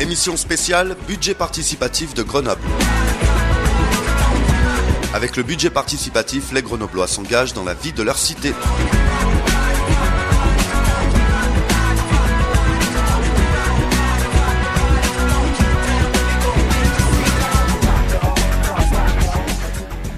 Émission spéciale Budget participatif de Grenoble. Avec le budget participatif, les Grenoblois s'engagent dans la vie de leur cité.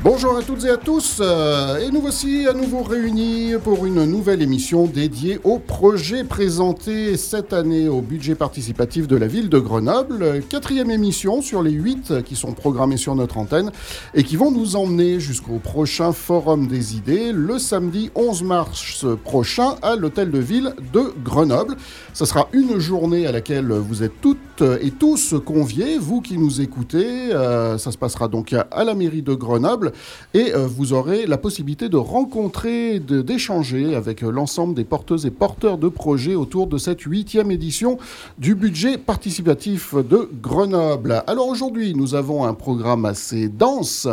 Bonjour à toutes et à tous, euh, et nous voici à nouveau réunis pour une nouvelle émission dédiée au projet présenté cette année au budget participatif de la ville de Grenoble. Quatrième émission sur les huit qui sont programmées sur notre antenne et qui vont nous emmener jusqu'au prochain Forum des idées le samedi 11 mars prochain à l'hôtel de ville de Grenoble. Ce sera une journée à laquelle vous êtes toutes et tous conviés, vous qui nous écoutez. Euh, ça se passera donc à la mairie de Grenoble et euh, vous aurez la possibilité de rencontrer, d'échanger avec euh, l'ensemble des porteuses et porteurs de projets autour de cette huitième édition du budget participatif de Grenoble. Alors aujourd'hui, nous avons un programme assez dense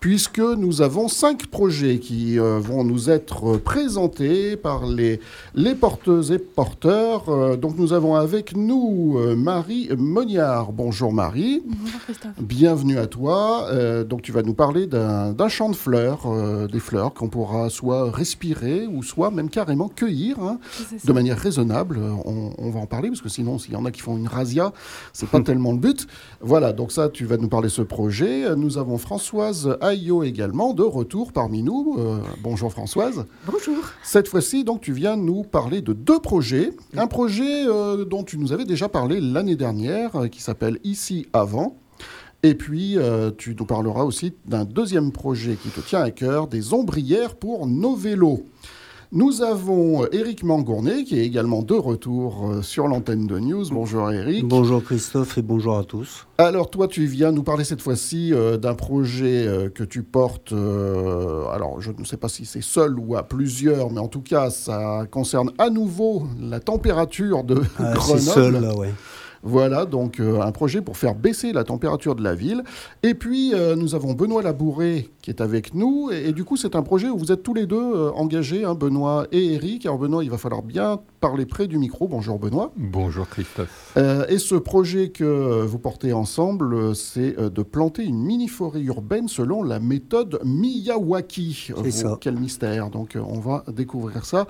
puisque nous avons cinq projets qui euh, vont nous être présentés par les, les porteuses et porteurs. donc nous avons avec nous Marie Moniard. Bonjour Marie. Bonjour Christophe. Bienvenue à toi. donc tu vas nous parler d'un d'un champ de fleurs, euh, des fleurs qu'on pourra soit respirer ou soit même carrément cueillir hein, de manière raisonnable. On, va en parler parce que sinon, s'il y en a qui font une razzia, c'est pas tellement le but. Voilà, donc ça, tu vas nous parler de ce projet. Nous avons Françoise Ayo également de retour parmi nous. Euh, bonjour Françoise. Bonjour. Cette fois-ci, donc, tu viens nous parler de deux projets. Un projet euh, dont tu nous avais déjà parlé l'année dernière, qui s'appelle Ici avant. Et puis, euh, tu nous parleras aussi d'un deuxième projet qui te tient à cœur, des ombrières pour nos vélos. Nous avons Eric Mangournet qui est également de retour euh, sur l'antenne de News. Bonjour Eric. Bonjour Christophe et bonjour à tous. Alors toi tu viens nous parler cette fois-ci euh, d'un projet que tu portes, alors je ne sais pas si c'est seul ou à plusieurs, mais en tout cas ça concerne à nouveau la température de ah, Grenoble. C'est seul là, ouais. Voilà, donc euh, un projet pour faire baisser la température de la ville. Et puis, euh, nous avons Benoît Labouré qui est avec nous. Et, du coup, c'est un projet où vous êtes tous les deux euh, engagés, hein, Benoît et Eric. Alors, Benoît, il va falloir bien parler près du micro. Bonjour, Benoît. Bonjour, Christophe. et ce projet que vous portez ensemble, c'est de planter une mini-forêt urbaine selon la méthode Miyawaki. C'est ça. Quel mystère. Donc, on va découvrir ça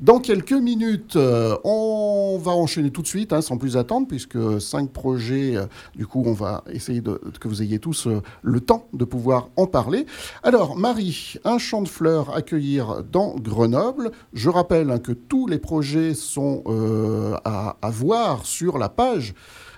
dans quelques minutes. on va enchaîner tout de suite, hein, sans plus attendre, puisque cinq projets. Euh, du coup, on va essayer de, que vous ayez tous euh, le temps de pouvoir en parler. Alors, Marie, un champ de fleurs à accueillir dans Grenoble. Je rappelle hein, que tous les projets sont euh, à, à, voir sur la page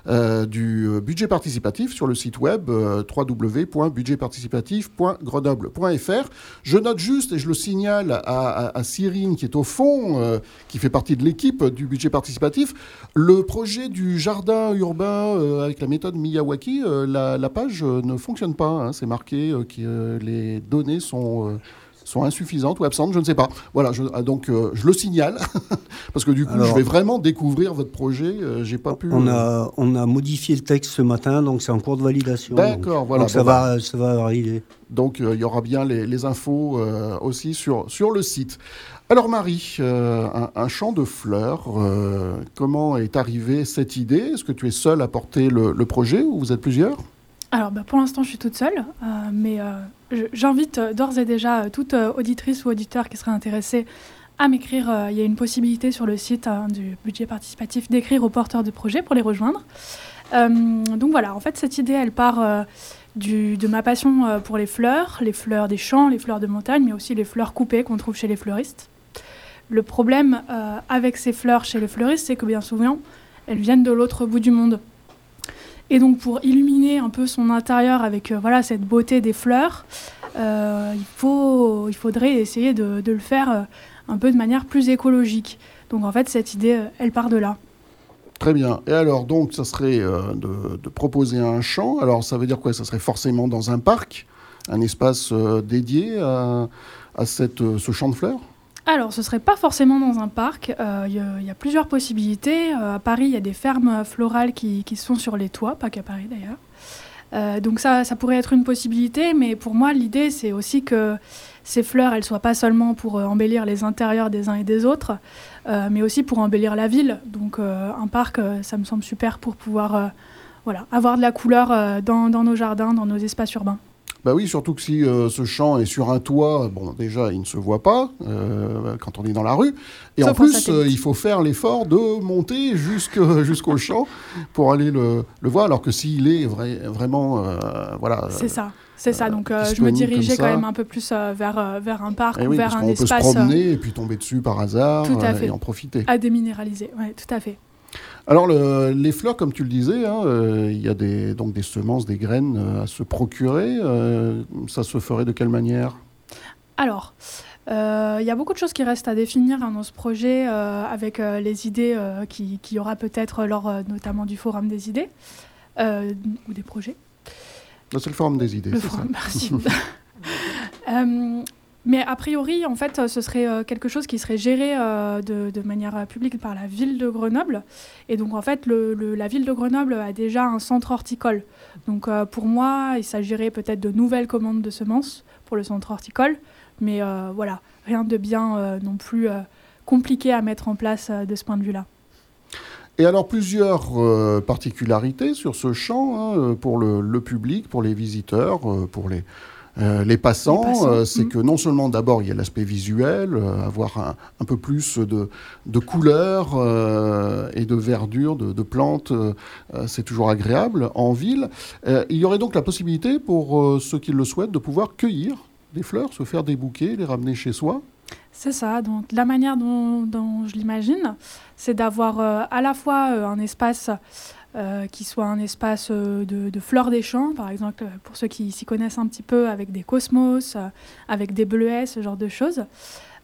euh, du budget participatif sur le site web euh, www.budgetparticipatif.grenoble.fr. Je note juste et je le signale à, à, Cyrine qui est au fond, euh, qui fait partie de l'équipe du budget participatif, le projet du jardin urbain avec la méthode Miyawaki, la, page ne fonctionne pas. Hein. C'est marqué que les données sont sont insuffisantes ou absentes, je ne sais pas. Voilà, je, ah, donc euh, je le signale parce que du coup, je vais vraiment découvrir votre projet. Euh, j'ai pas pu. On a euh, on a modifié le texte ce matin, donc c'est en cours de validation. D'accord, voilà. Donc ça va ça va arriver. Donc il y aura bien les, infos aussi sur sur le site. Alors Marie, un, champ de fleurs, comment est arrivée cette idée? Est-ce que tu es seule à porter le, le projet ou vous êtes plusieurs? Alors, bah, pour l'instant, je suis toute seule, euh, mais euh, j'invite euh, d'ores et déjà toute auditrice ou auditeur qui serait intéressée à m'écrire. Il y a une possibilité sur le site hein, du budget participatif d'écrire aux porteurs de projets pour les rejoindre. donc voilà, en fait, cette idée, elle part de ma passion pour les fleurs, les fleurs des champs, les fleurs de montagne, mais aussi les fleurs coupées qu'on trouve chez les fleuristes. Le problème avec ces fleurs chez les fleuristes, c'est que bien souvent, elles viennent de l'autre bout du monde. Et donc pour illuminer un peu son intérieur avec euh, voilà, cette beauté des fleurs, euh, il, faut, il faudrait essayer de, le faire euh, un peu de manière plus écologique. Donc en fait, cette idée, elle part de là. Très bien. Et alors, donc, ça serait de, proposer un champ. Alors, ça veut dire quoi? Ça serait forcément dans un parc, un espace dédié à, à cette, ce champ de fleurs? Alors, ce serait pas forcément dans un parc. Euh, il y, a plusieurs possibilités. Euh, à Paris, il y a des fermes florales qui, sont sur les toits, pas qu'à Paris d'ailleurs. Euh, donc ça, ça pourrait être une possibilité, mais pour moi, l'idée, c'est aussi que ces fleurs, elles soient pas seulement pour embellir les intérieurs des uns et des autres, mais aussi pour embellir la ville. Donc un parc, ça me semble super pour pouvoir avoir de la couleur dans nos jardins, dans nos espaces urbains. Bah oui, surtout que si euh, ce champ est sur un toit, bon, déjà, il ne se voit pas euh, quand on est dans la rue. Et en plus, euh, il faut faire l'effort de monter jusqu'au champ pour aller le, voir, alors que s'il est vraiment, voilà. C'est ça. C'est ça, donc je me dirigeais quand même un peu plus vers, vers un parc eh ou vers un espace. On peut se promener et puis tomber dessus par hasard et en profiter. À déminéraliser, oui, tout à fait. Alors, les fleurs, comme tu le disais, hein, euh, il y a des, donc des semences, des graines euh, à se procurer. Euh, ça se ferait de quelle manière? Alors, il y a beaucoup de choses qui restent à définir hein, dans ce projet avec les idées qu'il qui y aura peut-être lors notamment du Forum des idées ou des projets. C'est le Forum des idées. Le forum, merci. Mais a priori, en fait, ce serait euh, quelque chose qui serait géré euh, de, manière publique par la ville de Grenoble. Et donc, en fait, la ville de Grenoble a déjà un centre horticole. Donc, euh, pour moi, il s'agirait peut-être de nouvelles commandes de semences pour le centre horticole. Mais voilà, rien de bien non plus compliqué à mettre en place de ce point de vue-là. Et alors plusieurs particularités sur ce champ hein, pour le, public, pour les visiteurs, pour les, euh, les passants, euh, c'est mm. que non seulement d'abord il y a l'aspect visuel, euh, avoir un, peu plus de, de couleurs et de verdure, de, plantes, c'est toujours agréable en ville. il y aurait donc la possibilité pour ceux qui le souhaitent de pouvoir cueillir des fleurs, se faire des bouquets, les ramener chez soi. C'est ça. Donc la manière dont, dont je l'imagine, c'est d'avoir à la fois un espace euh, qui soit un espace euh, de, fleurs des champs, par exemple, pour ceux qui s'y connaissent un petit peu, avec des cosmos, euh, avec des bleuets, ce genre de choses.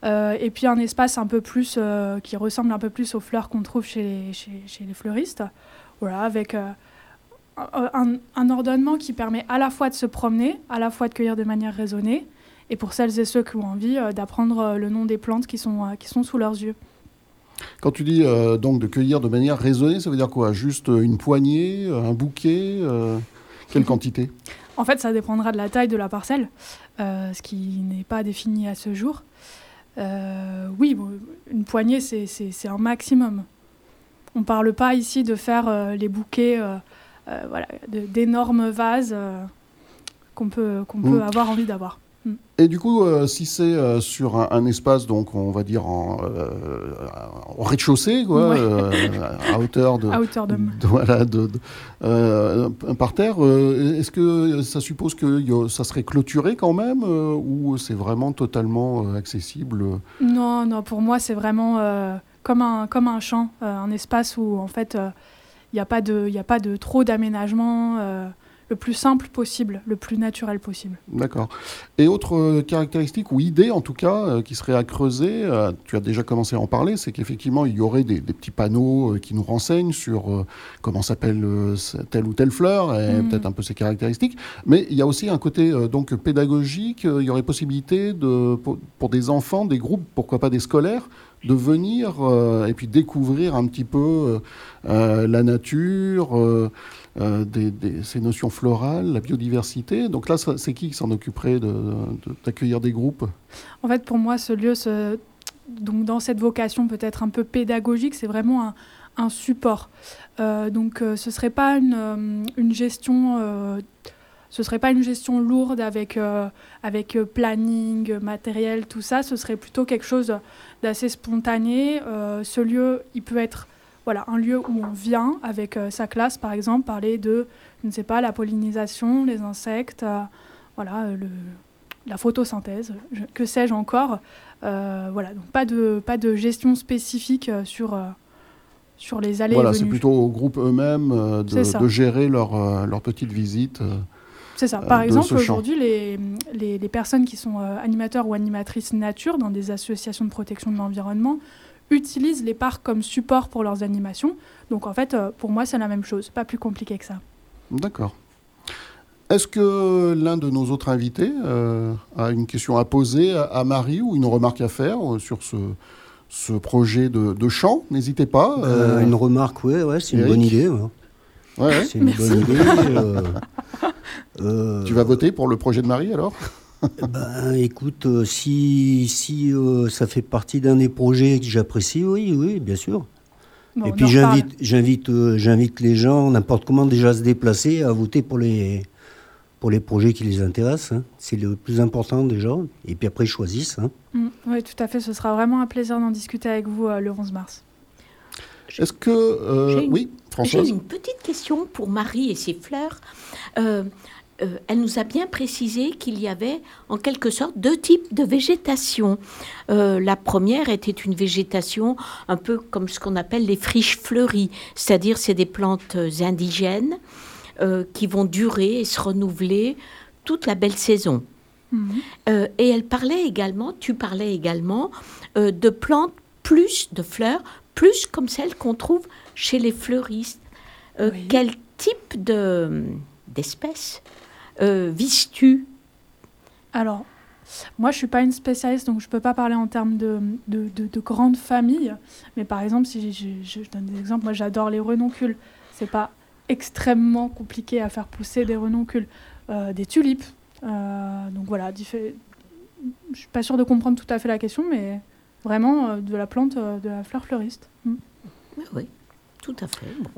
et puis un espace un peu plus qui ressemble un peu plus aux fleurs qu'on trouve chez les, fleuristes. Voilà, avec un, ordonnement qui permet à la fois de se promener, à la fois de cueillir de manière raisonnée, et pour celles et ceux qui ont envie d'apprendre le nom des plantes qui sont sous leurs yeux. Quand tu dis euh, donc de cueillir de manière raisonnée, ça veut dire quoi? Juste une poignée, un bouquet euh, Quelle quantité? En fait, ça dépendra de la taille de la parcelle, euh, ce qui n'est pas défini à ce jour. oui, une poignée, c'est un maximum. On ne parle pas ici de faire les bouquets voilà, d'énormes vases qu'on peut, qu'on peut mmh. avoir envie d'avoir. Et du coup, euh, si c'est euh, sur un, espace, donc on va dire en, euh, rez-de-chaussée, quoi, à hauteur de, à hauteur de, voilà, de, par terre, est-ce que ça suppose que ça serait clôturé quand même, ou c'est vraiment totalement accessible Non, non, pour moi c'est vraiment comme un comme un champ, un espace où en fait il n'y a pas de il a pas de trop d'aménagement le plus simple possible, le plus naturel possible. D'accord. Et autre euh, caractéristique ou idée en tout cas euh, qui serait à creuser, euh, tu as déjà commencé à en parler, c'est qu'effectivement il y aurait des, petits panneaux qui nous renseignent sur comment s'appelle telle ou telle fleur et mm. peut-être un peu ses caractéristiques. Mais il y a aussi un côté donc pédagogique. il y aurait possibilité de pour, pour, des enfants, des groupes, pourquoi pas des scolaires, de venir et puis découvrir un petit peu la nature. Euh, ces notions florales, la biodiversité. Donc là, c'est qui qui s'en occuperait d'accueillir des groupes? En fait, pour moi, ce lieu, donc dans cette vocation peut-être un peu pédagogique, c'est vraiment un, support. Euh, donc euh, ce serait pas une gestion ce serait pas une gestion lourde avec, avec planning, matériel, tout ça. Ce serait plutôt quelque chose d'assez spontané. ce lieu, il peut être voilà, un lieu où on vient avec euh, sa classe, par exemple, parler de, je ne sais pas, la pollinisation, les insectes, euh, voilà, euh, le, la photosynthèse, que sais-je encore. voilà, donc pas de, pas de gestion spécifique sur, sur les allées Voilà, c'est plutôt au groupe eux-mêmes de, de, gérer leur, leur petite visite. C'est ça. Par exemple, aujourd'hui, les, les, les, personnes qui sont animateurs ou animatrices nature dans des associations de protection de l'environnement utilisent les parcs comme support pour leurs animations. Donc en fait, euh, pour moi, c'est la même chose, pas plus compliqué que ça. D'accord. Est-ce que l'un de nos autres invités euh, a une question à poser à, Marie ou une remarque à faire euh, sur ce, ce projet de, de chant? N'hésitez pas. une remarque, oui, ouais, c'est une bonne idée. Ouais. C'est une bonne idée. Tu vas voter pour le projet de Marie alors? Ben, écoute, euh, si, si euh, ça fait partie d'un des projets que j'apprécie, oui, oui, bien sûr. Bon, Et puis j'invite, j'invite, euh, j'invite les gens, n'importe comment, déjà à se déplacer, à voter pour les, pour les projets qui les intéressent. hein. C'est le plus important déjà. Et puis après, ils choisissent. hein. Mm, oui, tout à fait. Ce sera vraiment un plaisir d'en discuter avec vous euh, le 11 mars. Est-ce que... euh, Oui, Françoise J'ai une petite question pour Marie et ses fleurs. Euh, euh, elle nous a bien précisé qu'il y avait en quelque sorte deux types de végétation. Euh, la première était une végétation un peu comme ce qu'on appelle les friches fleuries, c'est-à-dire c'est des plantes indigènes euh, qui vont durer et se renouveler toute la belle saison. Mhm. Euh, et elle parlait également, tu parlais également euh, de plantes plus, de fleurs, plus comme celles qu'on trouve chez les fleuristes. Euh, Oui. Quel type de, d'espèces euh, vises-tu? Alors, moi, je suis pas une spécialiste, donc je peux pas parler en termes de, de, de, de grandes familles. Mais par exemple, si je, je- je donne des exemples, moi, j'adore les renoncules. C'est pas extrêmement compliqué à faire pousser des renoncules, Euh, des tulipes. Euh, donc voilà, diffé- je suis pas sûre de comprendre tout à fait la question, mais vraiment euh, de la plante, de la fleur fleuriste. Mm. Oui, oui, tout à fait. Bon.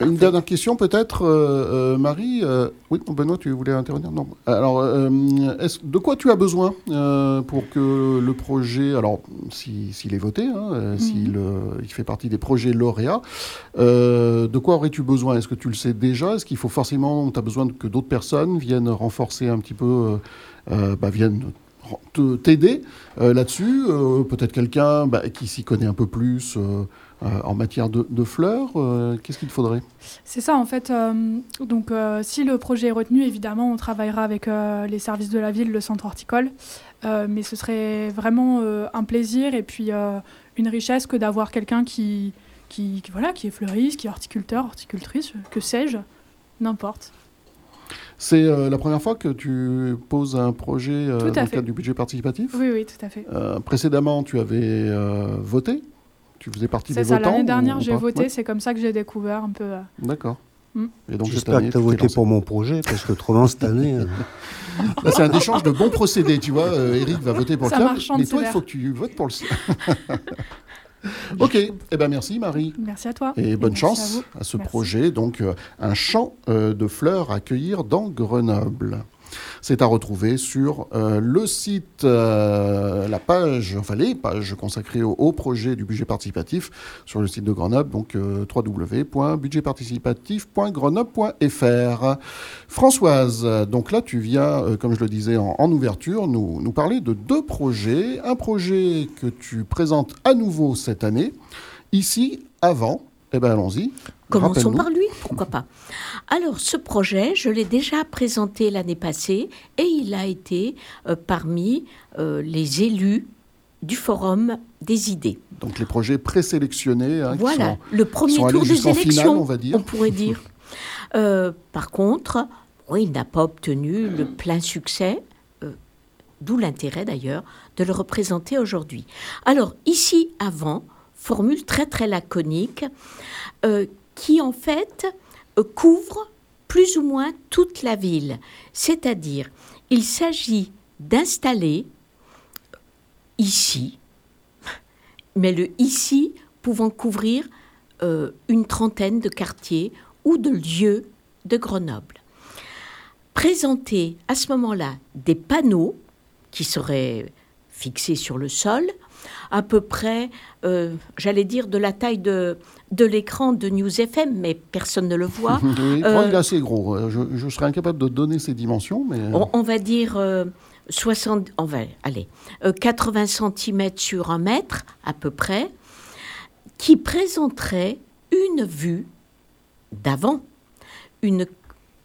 Une dernière question peut-être, euh, euh, Marie. euh, oui, Benoît, tu voulais intervenir? Non. Alors, de quoi tu as besoin pour que le projet, alors si- s'il est voté, hein, euh, s'il il fait partie des projets lauréats, de quoi aurais-tu besoin? Est-ce que tu le sais déjà? Est-ce qu'il faut forcément, tu as besoin que d'autres personnes viennent renforcer un petit peu, bah, viennent t'aider là-dessus? Peut-être quelqu'un bah, qui s'y connaît un peu plus en matière de, de fleurs euh, Qu'est-ce qu'il faudrait? C'est ça en fait. euh, donc euh, si le projet est retenu, évidemment, on travaillera avec euh, les services de la ville, le centre horticole. Euh, mais ce serait vraiment euh, un plaisir et puis euh, une richesse que d'avoir quelqu'un qui, qui, qui, voilà, qui est fleuriste, qui est horticulteur, horticultrice, que sais-je, n'importe. C'est euh, la première fois que tu poses un projet euh, dans le cadre du budget participatif? Oui, oui, tout à fait. Euh, Précédemment, tu avais euh, voté? Tu faisais partie C'est des ça, votants l'année dernière j'ai voté, Ouais, c'est comme ça que j'ai découvert un peu. euh, D'accord. Mm. Et donc cette J'espère que tu as voté lancé. pour mon projet, parce que autrement, cette année. euh, Là, c'est un échange de bons procédés, tu vois. Euh, Eric va voter pour Ça le club, mais toi, il faut que tu votes pour le sien. ok, eh ben merci Marie. Merci à toi. Et bonne chance à ce Merci. projet, donc euh, un champ euh, de fleurs à accueillir dans Grenoble. C'est à retrouver sur euh, le site, euh, la page, enfin les pages consacrées au, projet du budget participatif sur le site de Grenoble, donc euh, www.budgetparticipatif.grenoble.fr. Françoise, donc là tu viens, euh, comme je le disais en, en ouverture, nous, nous parler de deux projets. Un projet que tu présentes à nouveau cette année, ici, avant. Eh bien allons-y. Commençons par lui, pourquoi pas. Alors, ce projet, je l'ai déjà présenté l'année passée et il a été euh, parmi euh, les élus du Forum des idées. Donc les projets présélectionnés hein, Voilà, sont- le premier tour des finale, élections, on va dire. pourrait dire. Euh, par contre, il n'a pas obtenu le plein succès, d'où l'intérêt d'ailleurs de le représenter aujourd'hui. Alors, ici, avant, formule très très laconique, euh, qui en fait couvre plus ou moins toute la ville. C'est-à-dire, il s'agit d'installer ici, mais le ici pouvant couvrir euh, une trentaine de quartiers ou de lieux de Grenoble. Présenter à ce moment-là des panneaux qui seraient fixés sur le sol, à peu près, euh, j'allais dire, de la taille de, de l'écran de News FM, mais personne ne le voit. Euh, oh, il est assez gros. Euh, Je, je serais incapable de donner ses dimensions, mais... On, on va dire euh, 60, on va, allez, euh, 80 cm sur un mètre à peu près, qui présenterait une vue d'avant, une,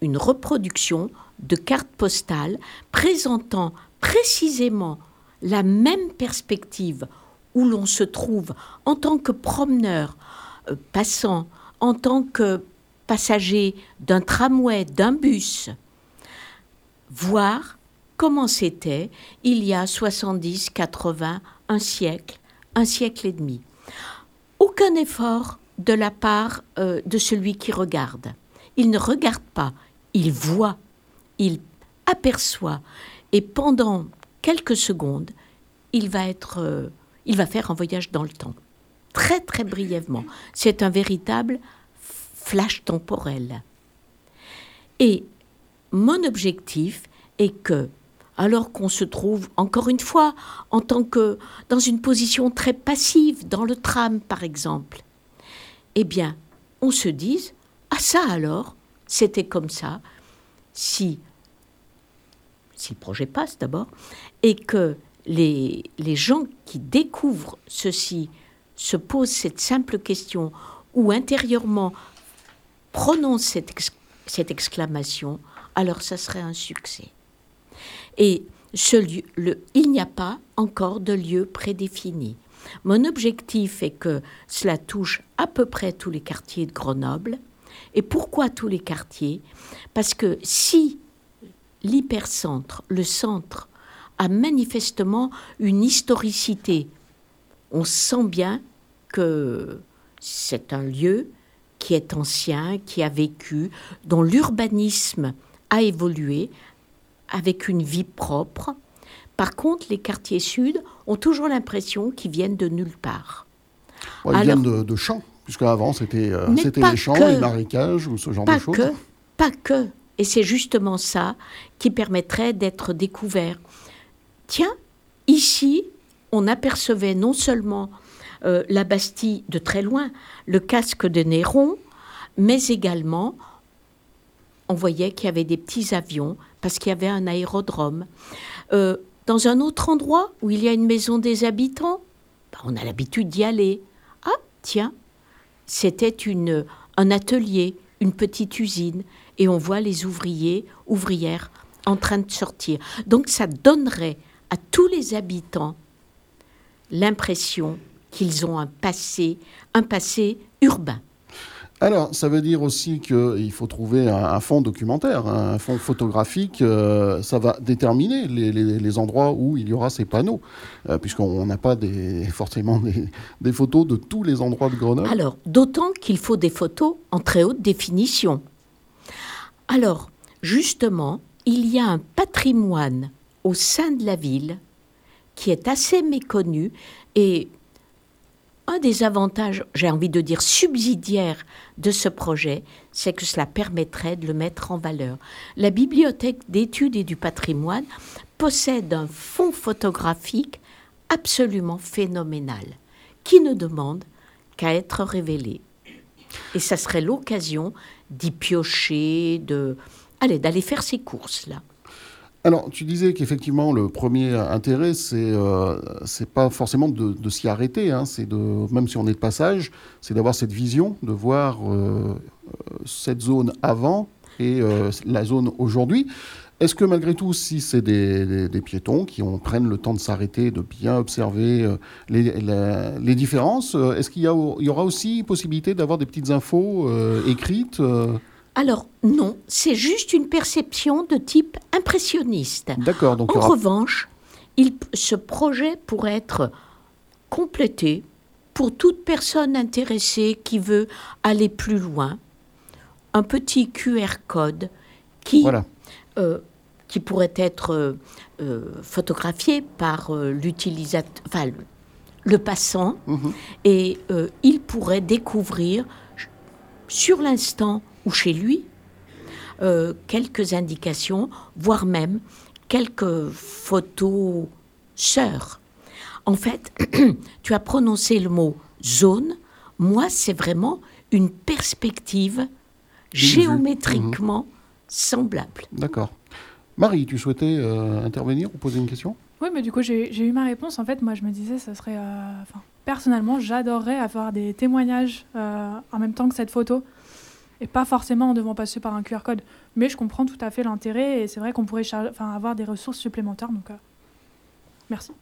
une reproduction de carte postale présentant précisément la même perspective où l'on se trouve en tant que promeneur, euh, passant, en tant que passager d'un tramway, d'un bus, voir comment c'était il y a 70, 80, un siècle, un siècle et demi. Aucun effort de la part euh, de celui qui regarde. Il ne regarde pas, il voit, il aperçoit, et pendant quelques secondes, il va être, euh, il va faire un voyage dans le temps, très très brièvement. C'est un véritable flash temporel. Et mon objectif est que, alors qu'on se trouve encore une fois en tant que dans une position très passive dans le tram par exemple, eh bien, on se dise ah ça alors, c'était comme ça. Si si le projet passe d'abord, et que les, les gens qui découvrent ceci se posent cette simple question ou intérieurement prononcent cette, cette exclamation, alors ça serait un succès. Et ce lieu, le, il n'y a pas encore de lieu prédéfini. Mon objectif est que cela touche à peu près tous les quartiers de Grenoble. Et pourquoi tous les quartiers? Parce que si l'hypercentre, le centre, a manifestement une historicité. On sent bien que c'est un lieu qui est ancien, qui a vécu, dont l'urbanisme a évolué avec une vie propre. Par contre, les quartiers sud ont toujours l'impression qu'ils viennent de nulle part. ils viennent de, de champs, puisque avant c'était euh, les champs, les marécages ou ce genre de choses. Que, pas que. Et c'est justement ça qui permettrait d'être découvert. Tiens, ici, on apercevait non seulement euh, la Bastille de très loin, le casque de Néron, mais également on voyait qu'il y avait des petits avions parce qu'il y avait un aérodrome. Euh, dans un autre endroit où il y a une maison des habitants, bah, on a l'habitude d'y aller. Ah, tiens, c'était un atelier, une petite usine et on voit les ouvriers, ouvrières en train de sortir. Donc ça donnerait à tous les habitants l'impression qu'ils ont un passé, un passé urbain. Alors, ça veut dire aussi qu'il faut trouver un, fond documentaire, un fond photographique. Euh, ça va déterminer les, endroits où il y aura ces panneaux, euh, puisqu'on n'a pas des, forcément des, des, photos de tous les endroits de Grenoble. Alors, d'autant qu'il faut des photos en très haute définition. Alors, justement, il y a un patrimoine au sein de la ville qui est assez méconnu et un des avantages, j'ai envie de dire subsidiaires de ce projet, c'est que cela permettrait de le mettre en valeur. La bibliothèque d'études et du patrimoine possède un fonds photographique absolument phénoménal qui ne demande qu'à être révélé. Et ça serait l'occasion d'y piocher, de, allez, d'aller faire ses courses là. Alors, tu disais qu'effectivement, le premier intérêt, c'est euh, pas forcément de, s'y arrêter, hein, c'est de, même si on est de passage, c'est d'avoir cette vision, de voir euh, cette zone avant et euh, la zone aujourd'hui. Est-ce que malgré tout, si c'est des, des, piétons qui ont, prennent le temps de s'arrêter, de bien observer euh, les, les, différences, euh, est-ce qu'il y, y, aura aussi possibilité d'avoir des petites infos euh, écrites alors non, c'est juste une perception de type impressionniste. D'accord. Donc en revanche, il, ce projet pourrait être complété pour toute personne intéressée qui veut aller plus loin. Un petit QR code qui voilà qui pourrait être euh, euh, photographié par euh, l'utilisateur, enfin le, passant, mhm. et il pourrait découvrir sur l'instant ou chez lui quelques indications, voire même quelques photos sœurs. En fait, tu as prononcé le mot zone. Moi, c'est vraiment une perspective géométriquement mhm. semblable. D'accord. Marie, tu souhaitais euh, intervenir ou poser une question? Oui, mais du coup, j'ai eu ma réponse. En fait, moi, je me disais, ça serait. Euh, personnellement, j'adorerais avoir des témoignages euh, en même temps que cette photo. Et pas forcément en devant passer par un QR code. Mais je comprends tout à fait l'intérêt. Et c'est vrai qu'on pourrait avoir des ressources supplémentaires. Donc, merci.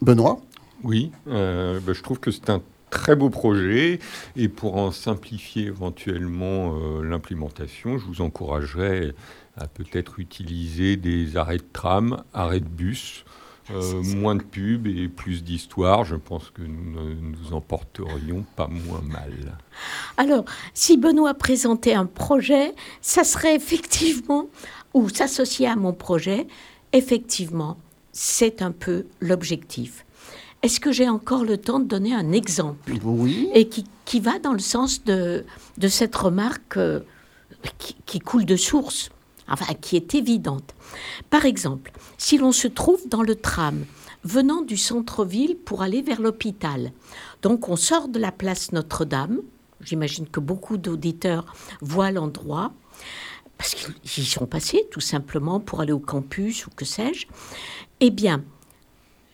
Benoît? Oui, bah, je trouve que c'est un très beau projet et pour en simplifier éventuellement l'implémentation, je vous encouragerais à peut-être utiliser des arrêts de tram, arrêts de bus, euh, moins de pubs et plus d'histoire, je pense que nous ne nous en porterions pas moins mal. Alors, si Benoît présentait un projet, ça serait effectivement ou s'associer à mon projet, effectivement, c'est un peu l'objectif. Est-ce que j'ai encore le temps de donner un exemple Oui. Et qui, qui va dans le sens de, de cette remarque euh, qui, qui coule de source, enfin qui est évidente. Par exemple, si l'on se trouve dans le tram venant du centre-ville pour aller vers l'hôpital, donc on sort de la place Notre-Dame, j'imagine que beaucoup d'auditeurs voient l'endroit, parce qu'ils y sont passés tout simplement pour aller au campus ou que sais-je, eh bien,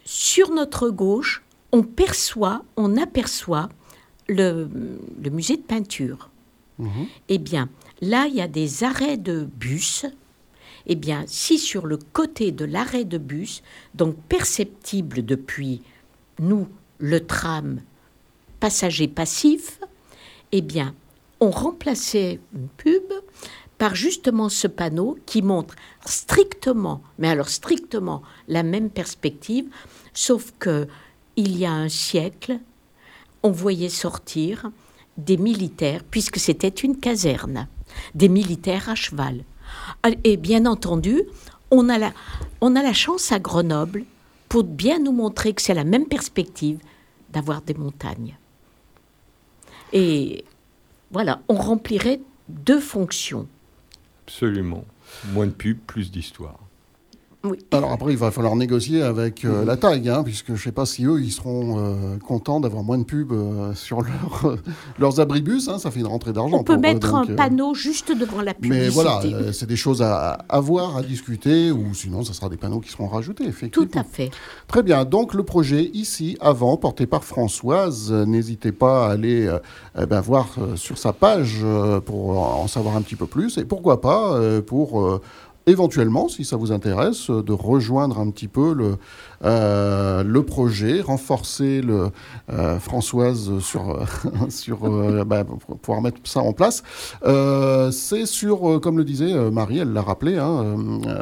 sur notre gauche, on perçoit, on aperçoit le, le musée de peinture. Eh bien, là, il y a des arrêts de bus. Eh bien, si sur le côté de l'arrêt de bus, donc perceptible depuis nous, le tram, passager passif, eh bien, on remplaçait une pub par justement ce panneau qui montre strictement, mais alors strictement la même perspective, sauf que il y a un siècle, on voyait sortir des militaires, puisque c'était une caserne, des militaires à cheval. Et bien entendu, on a la, on a la chance à Grenoble, pour bien nous montrer que c'est la même perspective, d'avoir des montagnes. Et voilà, on remplirait deux fonctions. Absolument. Moins de pub, plus d'histoire. Oui. Alors après, il va falloir négocier avec euh, la taille, hein, puisque je ne sais pas si eux, ils seront euh, contents d'avoir moins de pubs euh, sur leur, leurs abribus. Hein, ça fait une rentrée d'argent. On peut pour eux, mettre donc, un panneau juste devant la publicité. Mais voilà, c'est des choses à, à voir, à discuter, ou sinon, ça sera des panneaux qui seront rajoutés, effectivement. Tout à fait. Très bien. Donc, le projet ici, avant, porté par Françoise. N'hésitez pas à aller eh ben, voir sur sa page pour en savoir un petit peu plus. Et pourquoi pas pour. Éventuellement, si ça vous intéresse, euh, de rejoindre un petit peu le, euh, le projet, renforcer le, euh, Françoise sur, sur euh, bah, pour pouvoir mettre ça en place. C'est sur, comme le disait Marie, elle l'a rappelé, hein,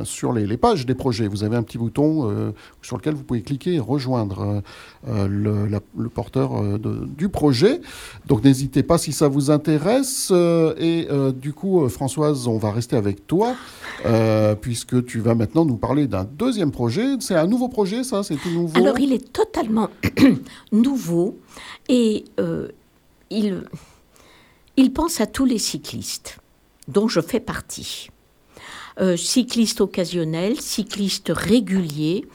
sur les, pages des projets. Vous avez un petit bouton sur lequel vous pouvez cliquer et rejoindre le, porteur du projet. Donc n'hésitez pas si ça vous intéresse. Et du coup, Françoise, on va rester avec toi, puisque tu vas maintenant nous parler d'un deuxième projet. C'est un nouveau projet, Alors, il est totalement nouveau et euh, il, il pense à tous les cyclistes, dont je fais partie. Euh, cyclistes occasionnels, cyclistes réguliers,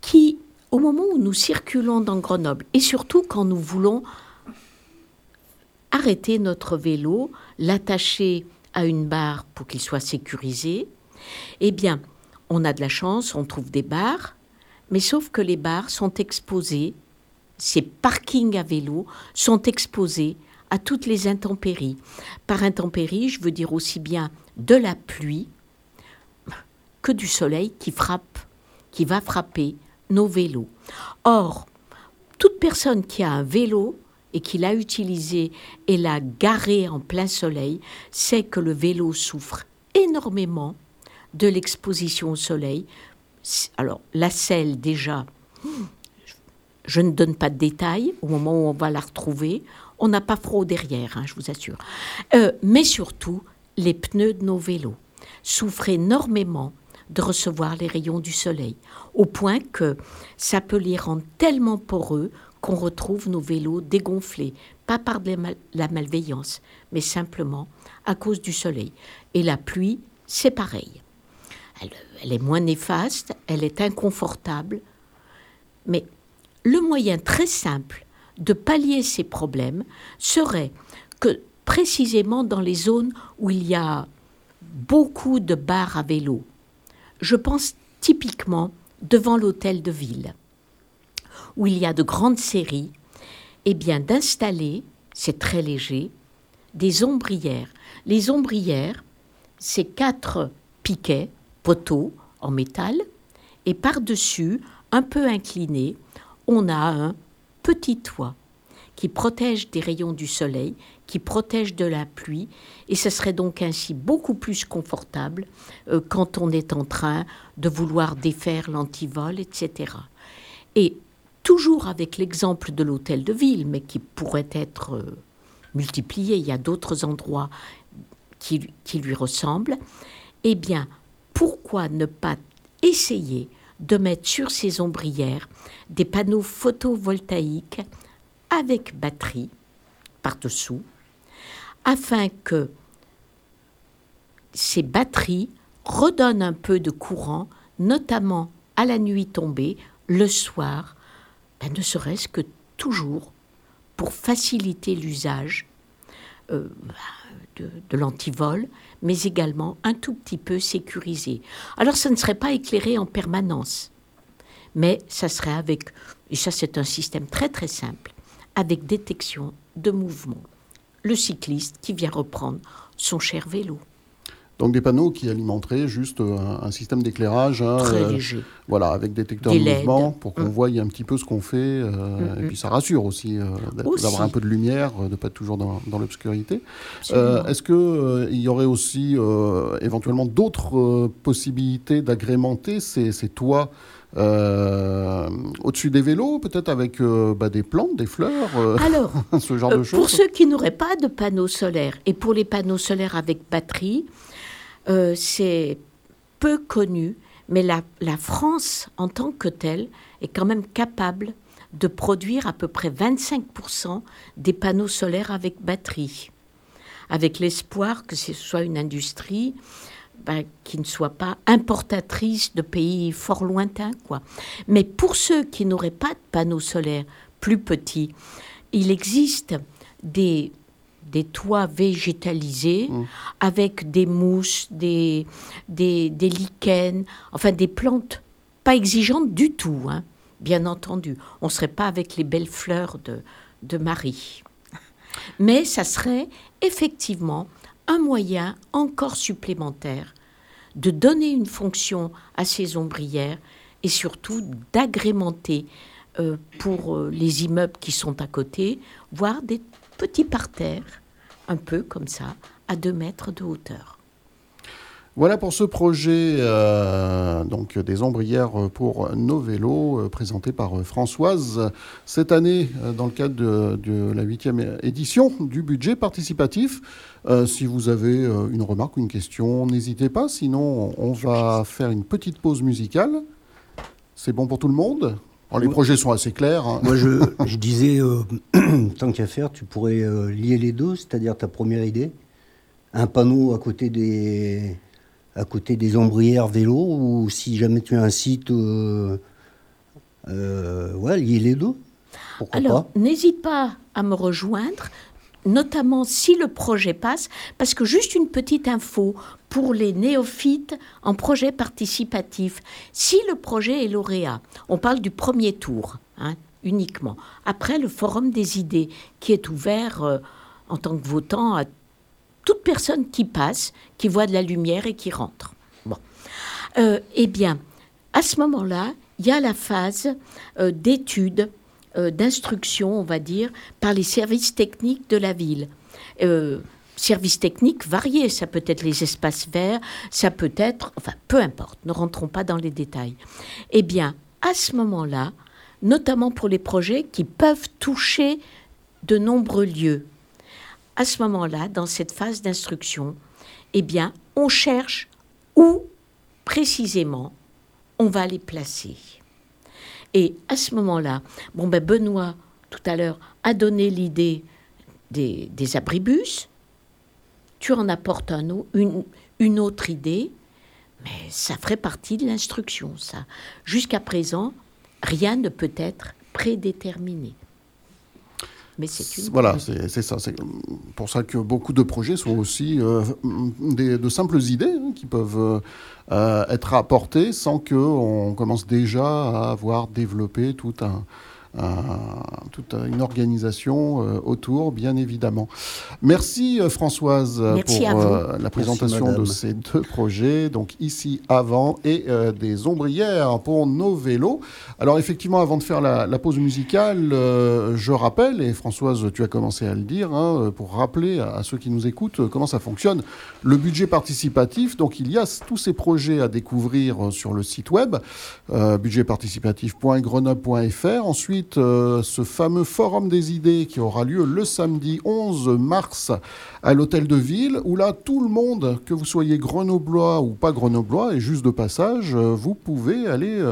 qui, au moment où nous circulons dans Grenoble, et surtout quand nous voulons arrêter notre vélo, l'attacher à une barre pour qu'il soit sécurisé, eh bien, on a de la chance, on trouve des barres, mais sauf que les barres sont exposées, ces parkings à vélo sont exposés à toutes les intempéries. Par intempéries, je veux dire aussi bien de la pluie que du soleil qui frappe, qui va frapper nos vélos. Or, toute personne qui a un vélo et qui l'a utilisé et l'a garé en plein soleil sait que le vélo souffre énormément de l'exposition au soleil. Alors, la selle, déjà, je ne donne pas de détails au moment où on va la retrouver. On n'a pas froid derrière, hein, je vous assure. Euh, mais surtout, les pneus de nos vélos souffrent énormément de recevoir les rayons du soleil, au point que ça peut les rendre tellement poreux qu'on retrouve nos vélos dégonflés, pas par la malveillance, mais simplement à cause du soleil. Et la pluie, c'est pareil. Elle, est moins néfaste, elle est inconfortable, mais le moyen très simple de pallier ces problèmes serait que précisément dans les zones où il y a beaucoup de bars à vélo, je pense typiquement devant l'hôtel de ville, où il y a de grandes séries, eh bien d'installer, c'est très léger, des ombrières. Les ombrières, c'est quatre piquets, poteaux en métal, et par-dessus, un peu incliné, on a un petit toit qui protège des rayons du soleil, qui protège de la pluie, et ce serait donc ainsi beaucoup plus confortable euh, quand on est en train de vouloir défaire l'antivol, etc. Et toujours avec l'exemple de l'hôtel de ville, mais qui pourrait être euh, multiplié, il y a d'autres endroits qui, qui lui ressemblent, eh bien, pourquoi ne pas essayer de mettre sur ces ombrières des panneaux photovoltaïques avec batterie par-dessous, afin que ces batteries redonnent un peu de courant, notamment à la nuit tombée, le soir, ben, ne serait-ce que toujours pour faciliter l'usage euh, de, de l'antivol, mais également un tout petit peu sécurisé. Alors ça ne serait pas éclairé en permanence, mais ça serait avec, et ça c'est un système très très simple, avec détection de mouvement. Le cycliste qui vient reprendre son cher vélo. Donc des panneaux qui alimenteraient juste euh, un, un système d'éclairage, hein, Très euh, léger. voilà, avec détecteur Des de LED. mouvement pour qu'on Mm. voie un petit peu ce qu'on fait. euh, Mm, Et mm. puis ça rassure aussi euh, d'a- Aussi. d'avoir un peu de lumière, de pas être toujours dans, dans l'obscurité. Est-ce que euh, il y aurait aussi éventuellement d'autres possibilités d'agrémenter ces, ces toits euh, au-dessus des vélos, peut-être avec euh, bah, des plantes, des fleurs, euh, Alors, ce genre de choses Pour ceux qui n'auraient pas de panneaux solaires et pour les panneaux solaires avec batterie, euh, c'est peu connu, mais la, France en tant que telle est quand même capable de produire à peu près 25% des panneaux solaires avec batterie, avec l'espoir que ce soit une industrie ben, qui ne soit pas importatrice de pays fort lointains. Quoi. Mais pour ceux qui n'auraient pas de panneaux solaires plus petits, il existe des, des toits végétalisés Mm. avec des mousses, des, des, des lichens, enfin des plantes pas exigeantes du tout, hein, bien entendu. On ne serait pas avec les belles fleurs de, de Marie. Mais ça serait effectivement un moyen encore supplémentaire de donner une fonction à ces ombrières et surtout d'agrémenter euh, pour euh, les immeubles qui sont à côté, voire des petits parterres, un peu comme ça, à deux mètres de hauteur. Voilà pour ce projet euh, donc des ombrières pour nos vélos euh, présenté par euh, Françoise cette année dans le cadre de, la huitième édition du budget participatif. Si vous avez une remarque ou une question, n'hésitez pas. Sinon, on va faire une petite pause musicale. C'est bon pour tout le monde? Alors, Les projets sont assez clairs. hein. Moi, je, je disais, euh, tant qu'à faire, tu pourrais euh, lier les deux, c'est-à-dire ta première idée, un panneau à côté des, à côté des ombrières vélo, ou si jamais tu as un site, euh, euh, ouais, lier les deux. Pourquoi Alors, n'hésite pas à me rejoindre, notamment si le projet passe, parce que juste une petite info pour les néophytes en projet participatif. Si le projet est lauréat, on parle du premier tour hein, uniquement. Après, le forum des idées qui est ouvert euh, en tant que votant à toute personne qui passe, qui voit de la lumière et qui rentre. Bon. Euh, eh bien, à ce moment-là, il y a la phase euh, d'étude, euh, d'instruction, on va dire, par les services techniques de la ville. Euh, services techniques variés, ça peut être les espaces verts, ça peut être, enfin, peu importe, ne rentrons pas dans les détails. Eh bien, à ce moment-là, notamment pour les projets qui peuvent toucher de nombreux lieux, à ce moment-là, dans cette phase d'instruction, eh bien, on cherche où précisément on va les placer. Et à ce moment-là, bon ben Benoît, tout à l'heure, a donné l'idée des, abribus. Tu en apportes un une, une autre idée, mais ça ferait partie de l'instruction, ça. Jusqu'à présent, rien ne peut être prédéterminé. Mais c'est une Voilà, c'est c'est ça. C'est pour ça que beaucoup de projets sont aussi euh, des, de simples idées hein, qui peuvent euh, euh, être apportées sans qu'on commence déjà à avoir développé tout un, un- toute une organisation euh, autour, bien évidemment. Merci euh, Françoise euh, Merci pour euh, la présentation de ces deux projets, donc ici avant et euh, des ombrières pour nos vélos. Alors effectivement, avant de faire la, la pause musicale, euh, je rappelle, et Françoise, tu as commencé à le dire, hein, euh, pour rappeler à, à ceux qui nous écoutent euh, comment ça fonctionne, le budget participatif. Donc il y a tous ces projets à découvrir euh, sur le site web, euh, budgetparticipatif.grenoble.fr. Ensuite, euh, ce fameux forum des idées qui aura lieu le samedi 11 mars à l'hôtel de ville, où là, tout le monde, que vous soyez grenoblois ou pas grenoblois, et juste de passage, euh, vous pouvez aller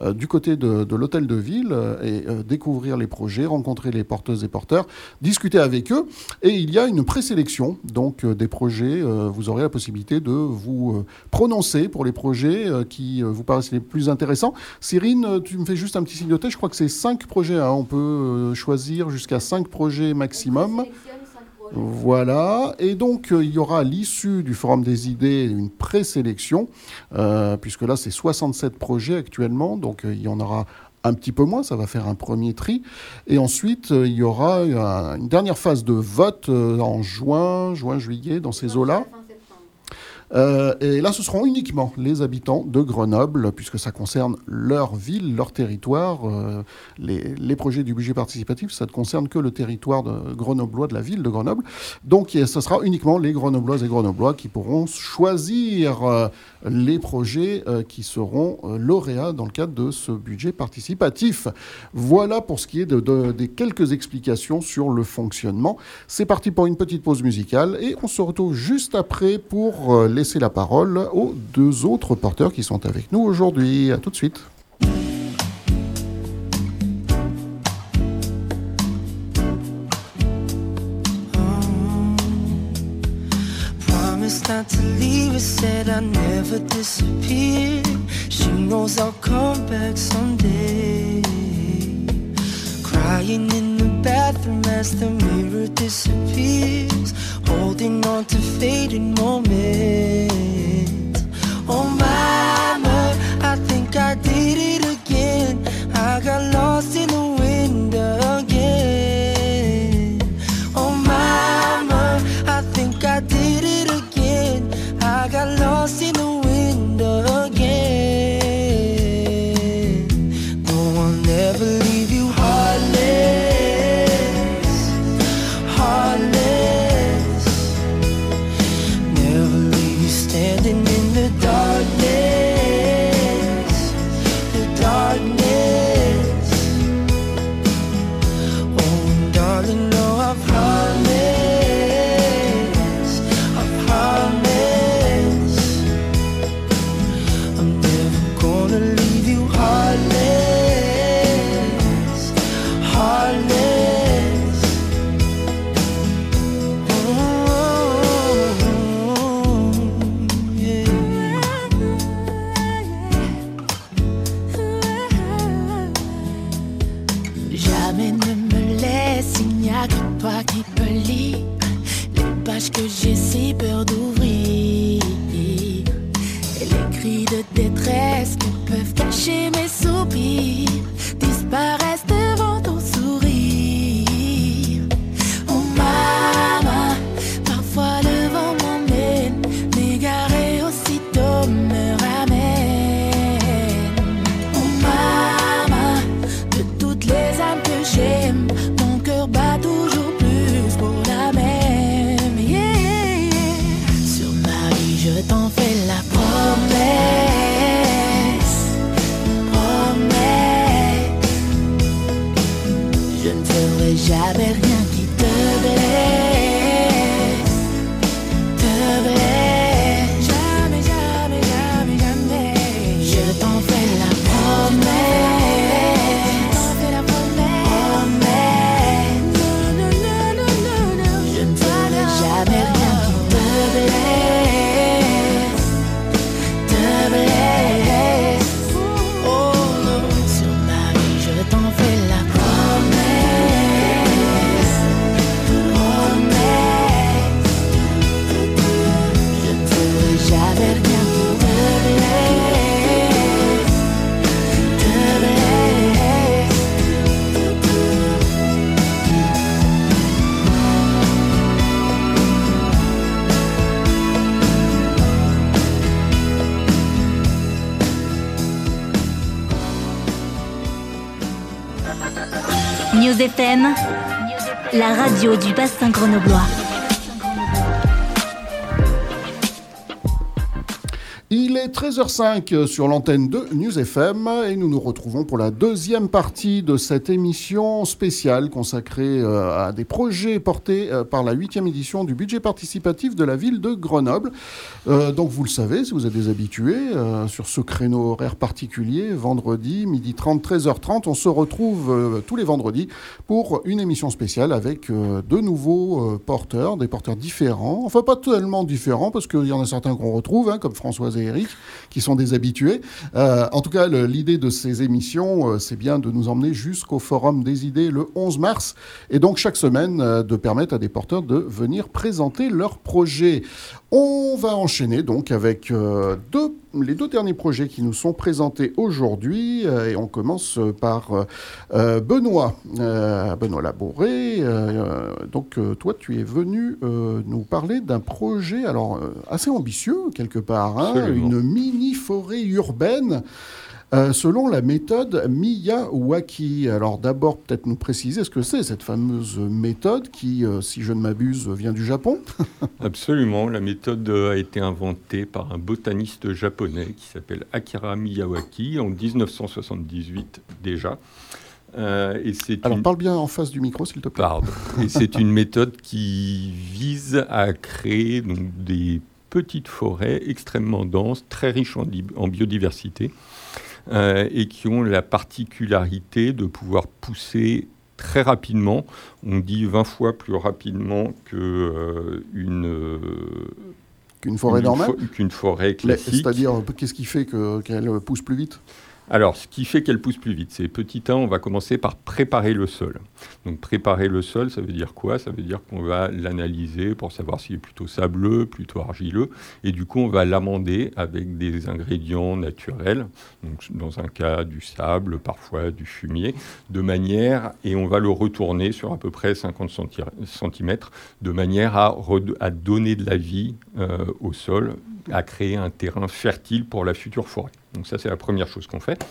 euh, euh, du côté de, l'hôtel de ville et découvrir les projets, rencontrer les porteuses et porteurs, discuter avec eux. Et il y a une présélection, donc des projets, vous aurez la possibilité de vous prononcer pour les projets qui vous paraissent les plus intéressants. Cyrine, tu me fais juste un petit signe de tête, je crois que c'est cinq projets, hein. on peut choisir jusqu'à cinq projets maximum. Voilà, et donc euh, il y aura à l'issue du Forum des idées une présélection, euh, puisque là c'est 67 projets actuellement, donc euh, il y en aura un petit peu moins, ça va faire un premier tri. Et ensuite, il y aura une dernière phase de vote en juin, juin, juillet, dans ces eaux-là. Euh, et là, ce seront uniquement les habitants de Grenoble, puisque ça concerne leur ville, leur territoire. Euh, les, projets du budget participatif, ça ne concerne que le territoire de grenoblois de la ville de Grenoble. Donc, ce sera uniquement les grenobloises et grenoblois qui pourront choisir euh, les projets qui seront lauréats dans le cadre de ce budget participatif. Voilà pour ce qui est des quelques explications sur le fonctionnement. C'est parti pour une petite pause musicale et on se retrouve juste après pour les la parole aux deux autres porteurs qui sont avec nous aujourd'hui. À tout de suite. not to leave. It said I never disappear. She knows I'll come back someday. Crying in bathroom as the mirror disappears. holding on to fading moments. Oh, mama, I think I did it again. I got lost in the la radio du bassin grenoblois. Est 13h05 sur l'antenne de News FM et nous nous retrouvons pour la deuxième partie de cette émission spéciale consacrée euh, à des projets portés euh, par la huitième édition du budget participatif de la ville de Grenoble. Euh, donc vous le savez, si vous êtes des habitués, sur ce créneau horaire particulier, vendredi, midi 30, 13h30, on se retrouve tous les vendredis pour une émission spéciale avec de nouveaux porteurs, des porteurs différents, enfin pas tellement différents parce qu'il y en a certains qu'on retrouve, hein, comme Françoise Eric, qui sont des habitués. Euh, en tout cas, l'idée de ces émissions, euh, c'est bien de nous emmener jusqu'au Forum des idées le 11 mars, et donc chaque semaine euh, de permettre à des porteurs de venir présenter leurs projets. On va enchaîner donc avec deux, les deux derniers projets qui nous sont présentés aujourd'hui. et on commence par Benoît, Benoît Labouré. donc toi, tu es venu nous parler d'un projet alors assez ambitieux quelque part, hein, une mini-forêt urbaine. Selon la méthode Miyawaki. Alors d'abord, peut-être nous préciser ce que c'est cette fameuse méthode qui, si je ne m'abuse, vient du Japon Absolument. La méthode a été inventée par un botaniste japonais qui s'appelle Akira Miyawaki en 1978 déjà. et Alors parle bien en face du micro, s'il te plaît. Pardon. et c'est une méthode qui vise à créer donc, des petites forêts extrêmement denses, très riches en, biodiversité, euh, et qui ont la particularité de pouvoir pousser très rapidement. On dit 20 fois plus rapidement que euh, une qu'une forêt normale, qu'une forêt classique. C'est-à-dire, qu'est-ce qui fait qu'elle pousse plus vite? Alors, ce qui fait qu'elle pousse plus vite, c'est petit 1, on va commencer par préparer le sol. Donc, préparer le sol, ça veut dire quoi? Ça veut dire qu'on va l'analyser pour savoir s'il est plutôt sableux, plutôt argileux. Et du coup, on va l'amender avec des ingrédients naturels. Donc, dans un cas, du sable, parfois du fumier, de manière, et on va le retourner sur à peu près 50 cm, de manière à, donner de la vie euh, au sol à créer un terrain fertile pour la future forêt. Donc ça, c'est la première chose qu'on fait.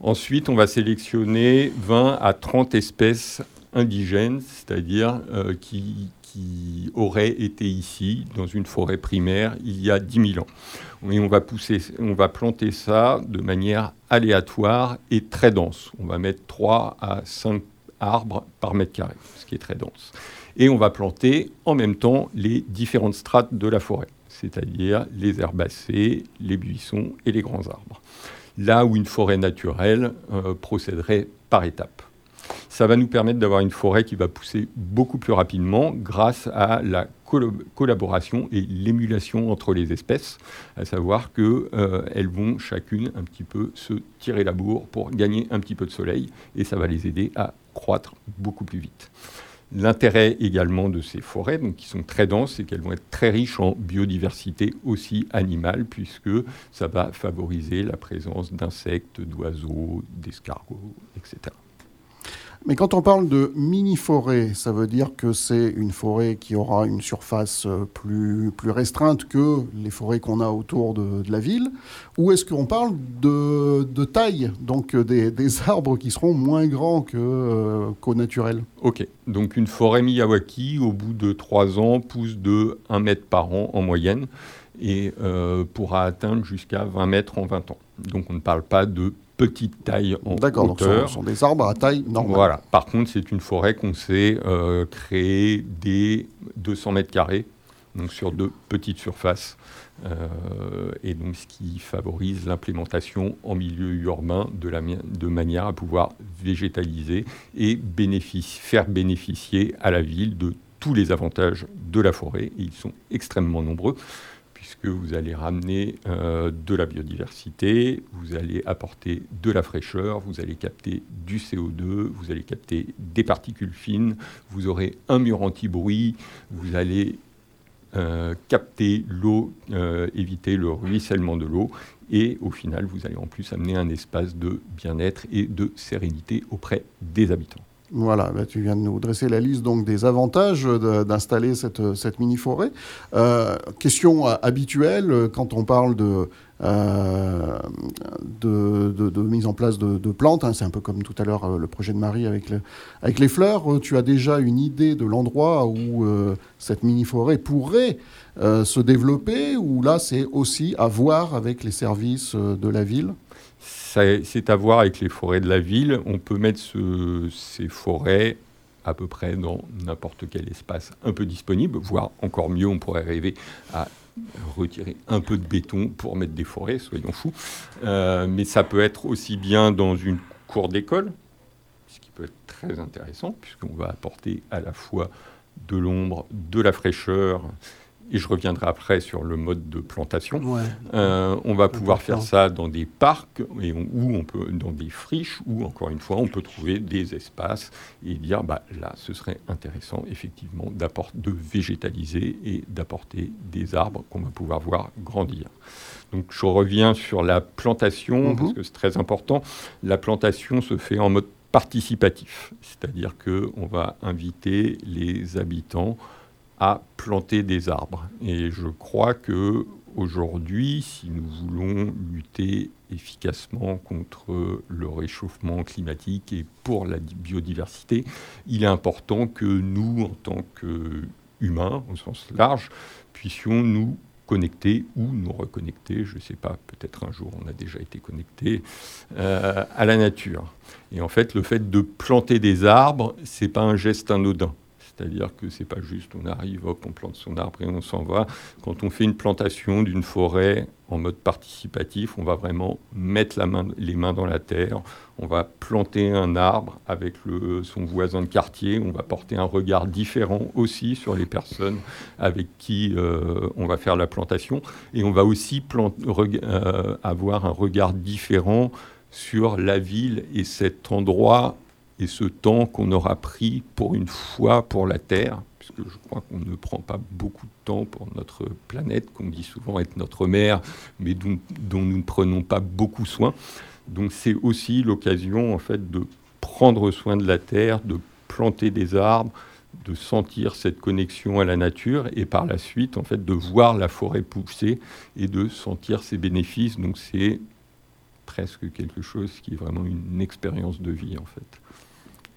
Ensuite, on va sélectionner 20 à 30 espèces indigènes, c'est-à-dire euh, qui, qui, auraient été ici, dans une forêt primaire, il y a 10 000 ans. Et on va, pousser, on va planter ça de manière aléatoire et très dense. On va mettre 3 à 5 arbres par mètre carré, ce qui est très dense. Et on va planter en même temps les différentes strates de la forêt c'est-à-dire les herbacées, les buissons et les grands arbres. Là où une forêt naturelle euh, procéderait par étapes. Ça va nous permettre d'avoir une forêt qui va pousser beaucoup plus rapidement grâce à la collaboration et l'émulation entre les espèces, à savoir qu'elles euh, vont chacune un petit peu se tirer la bourre pour gagner un petit peu de soleil et ça va les aider à croître beaucoup plus vite. L'intérêt également de ces forêts, qui sont très denses, c'est qu'elles vont être très riches en biodiversité aussi animale, puisque ça va favoriser la présence d'insectes, d'oiseaux, d'escargots, etc. Mais quand on parle de mini-forêt, ça veut dire que c'est une forêt qui aura une surface euh, plus, plus restreinte que les forêts qu'on a autour de, la ville. Ou est-ce qu'on parle de, de, taille, donc euh, des, des, arbres qui seront moins grands euh, qu'au naturel? Ok, donc une forêt Miyawaki, au bout de 3 ans, pousse de 1 mètre par an en moyenne et pourra atteindre jusqu'à 20 mètres en 20 ans. Donc on ne parle pas de petite taille en D'accord, donc ce sont, des arbres à taille normale. Voilà. Par contre, c'est une forêt qu'on sait euh, créer des 200 mètres carrés, donc sur de petites surfaces, euh, et donc ce qui favorise l'implémentation en milieu urbain de, la, de manière à pouvoir végétaliser et faire bénéficier à la ville de tous les avantages de la forêt, et ils sont extrêmement nombreux puisque vous allez ramener euh, de la biodiversité, vous allez apporter de la fraîcheur, vous allez capter du CO2, vous allez capter des particules fines, vous aurez un mur anti-bruit, vous allez euh, capter l'eau, euh, éviter le ruissellement de l'eau, et au final, vous allez en plus amener un espace de bien-être et de sérénité auprès des habitants. Voilà, bah, tu viens de nous dresser la liste donc des avantages d'installer cette, cette mini-forêt. Euh, question habituelle quand on parle de, euh, de, de, mise en place de, plantes. Hein. C'est un peu comme tout à l'heure euh, le projet de Marie avec, avec les fleurs. Tu as déjà une idée de l'endroit où cette mini-forêt pourrait se développer, ou là c'est aussi à voir avec les services de la ville? C'est à voir avec les forêts de la ville. On peut mettre ces forêts à peu près dans n'importe quel espace un peu disponible, voire encore mieux, on pourrait rêver à retirer un peu de béton pour mettre des forêts, soyons fous. Euh, mais ça peut être aussi bien dans une cour d'école, ce qui peut être très intéressant, puisqu'on va apporter à la fois de l'ombre, de la fraîcheur, et je reviendrai après sur le mode de plantation. Euh, on va pouvoir faire ça dans des parcs et ou on peut dans des friches où encore une fois on peut trouver des espaces et dire bah là ce serait intéressant effectivement de végétaliser et d'apporter des arbres qu'on va pouvoir voir grandir. Donc je reviens sur la plantation mhm. parce que c'est très important. La plantation se fait en mode participatif, c'est-à-dire que on va inviter les habitants à planter des arbres. Et je crois que aujourd'hui, si nous voulons lutter efficacement contre le réchauffement climatique et pour la biodiversité, il est important que nous, en tant qu'humains, au sens large, puissions nous connecter ou nous reconnecter, je ne sais pas, peut-être un jour on a déjà été connecté, euh, à la nature. Et en fait, le fait de planter des arbres, ce n'est pas un geste anodin. C'est-à-dire que c'est pas juste on arrive, hop, on plante son arbre et on s'en va. Quand on fait une plantation d'une forêt en mode participatif, on va vraiment mettre les mains dans la terre, on va planter un arbre avec son voisin de quartier, on va porter un regard différent aussi sur les personnes avec qui euh, on va faire la plantation, et on va aussi euh, avoir un regard différent sur la ville et cet endroit et ce temps qu'on aura pris pour une fois pour la Terre, puisque je crois qu'on ne prend pas beaucoup de temps pour notre planète, qu'on dit souvent être notre mère, mais dont, nous ne prenons pas beaucoup soin. Donc c'est aussi l'occasion en fait de prendre soin de la Terre, de planter des arbres, de sentir cette connexion à la nature et par la suite en fait de voir la forêt pousser et de sentir ses bénéfices. Donc c'est presque quelque chose qui est vraiment une expérience de vie en fait.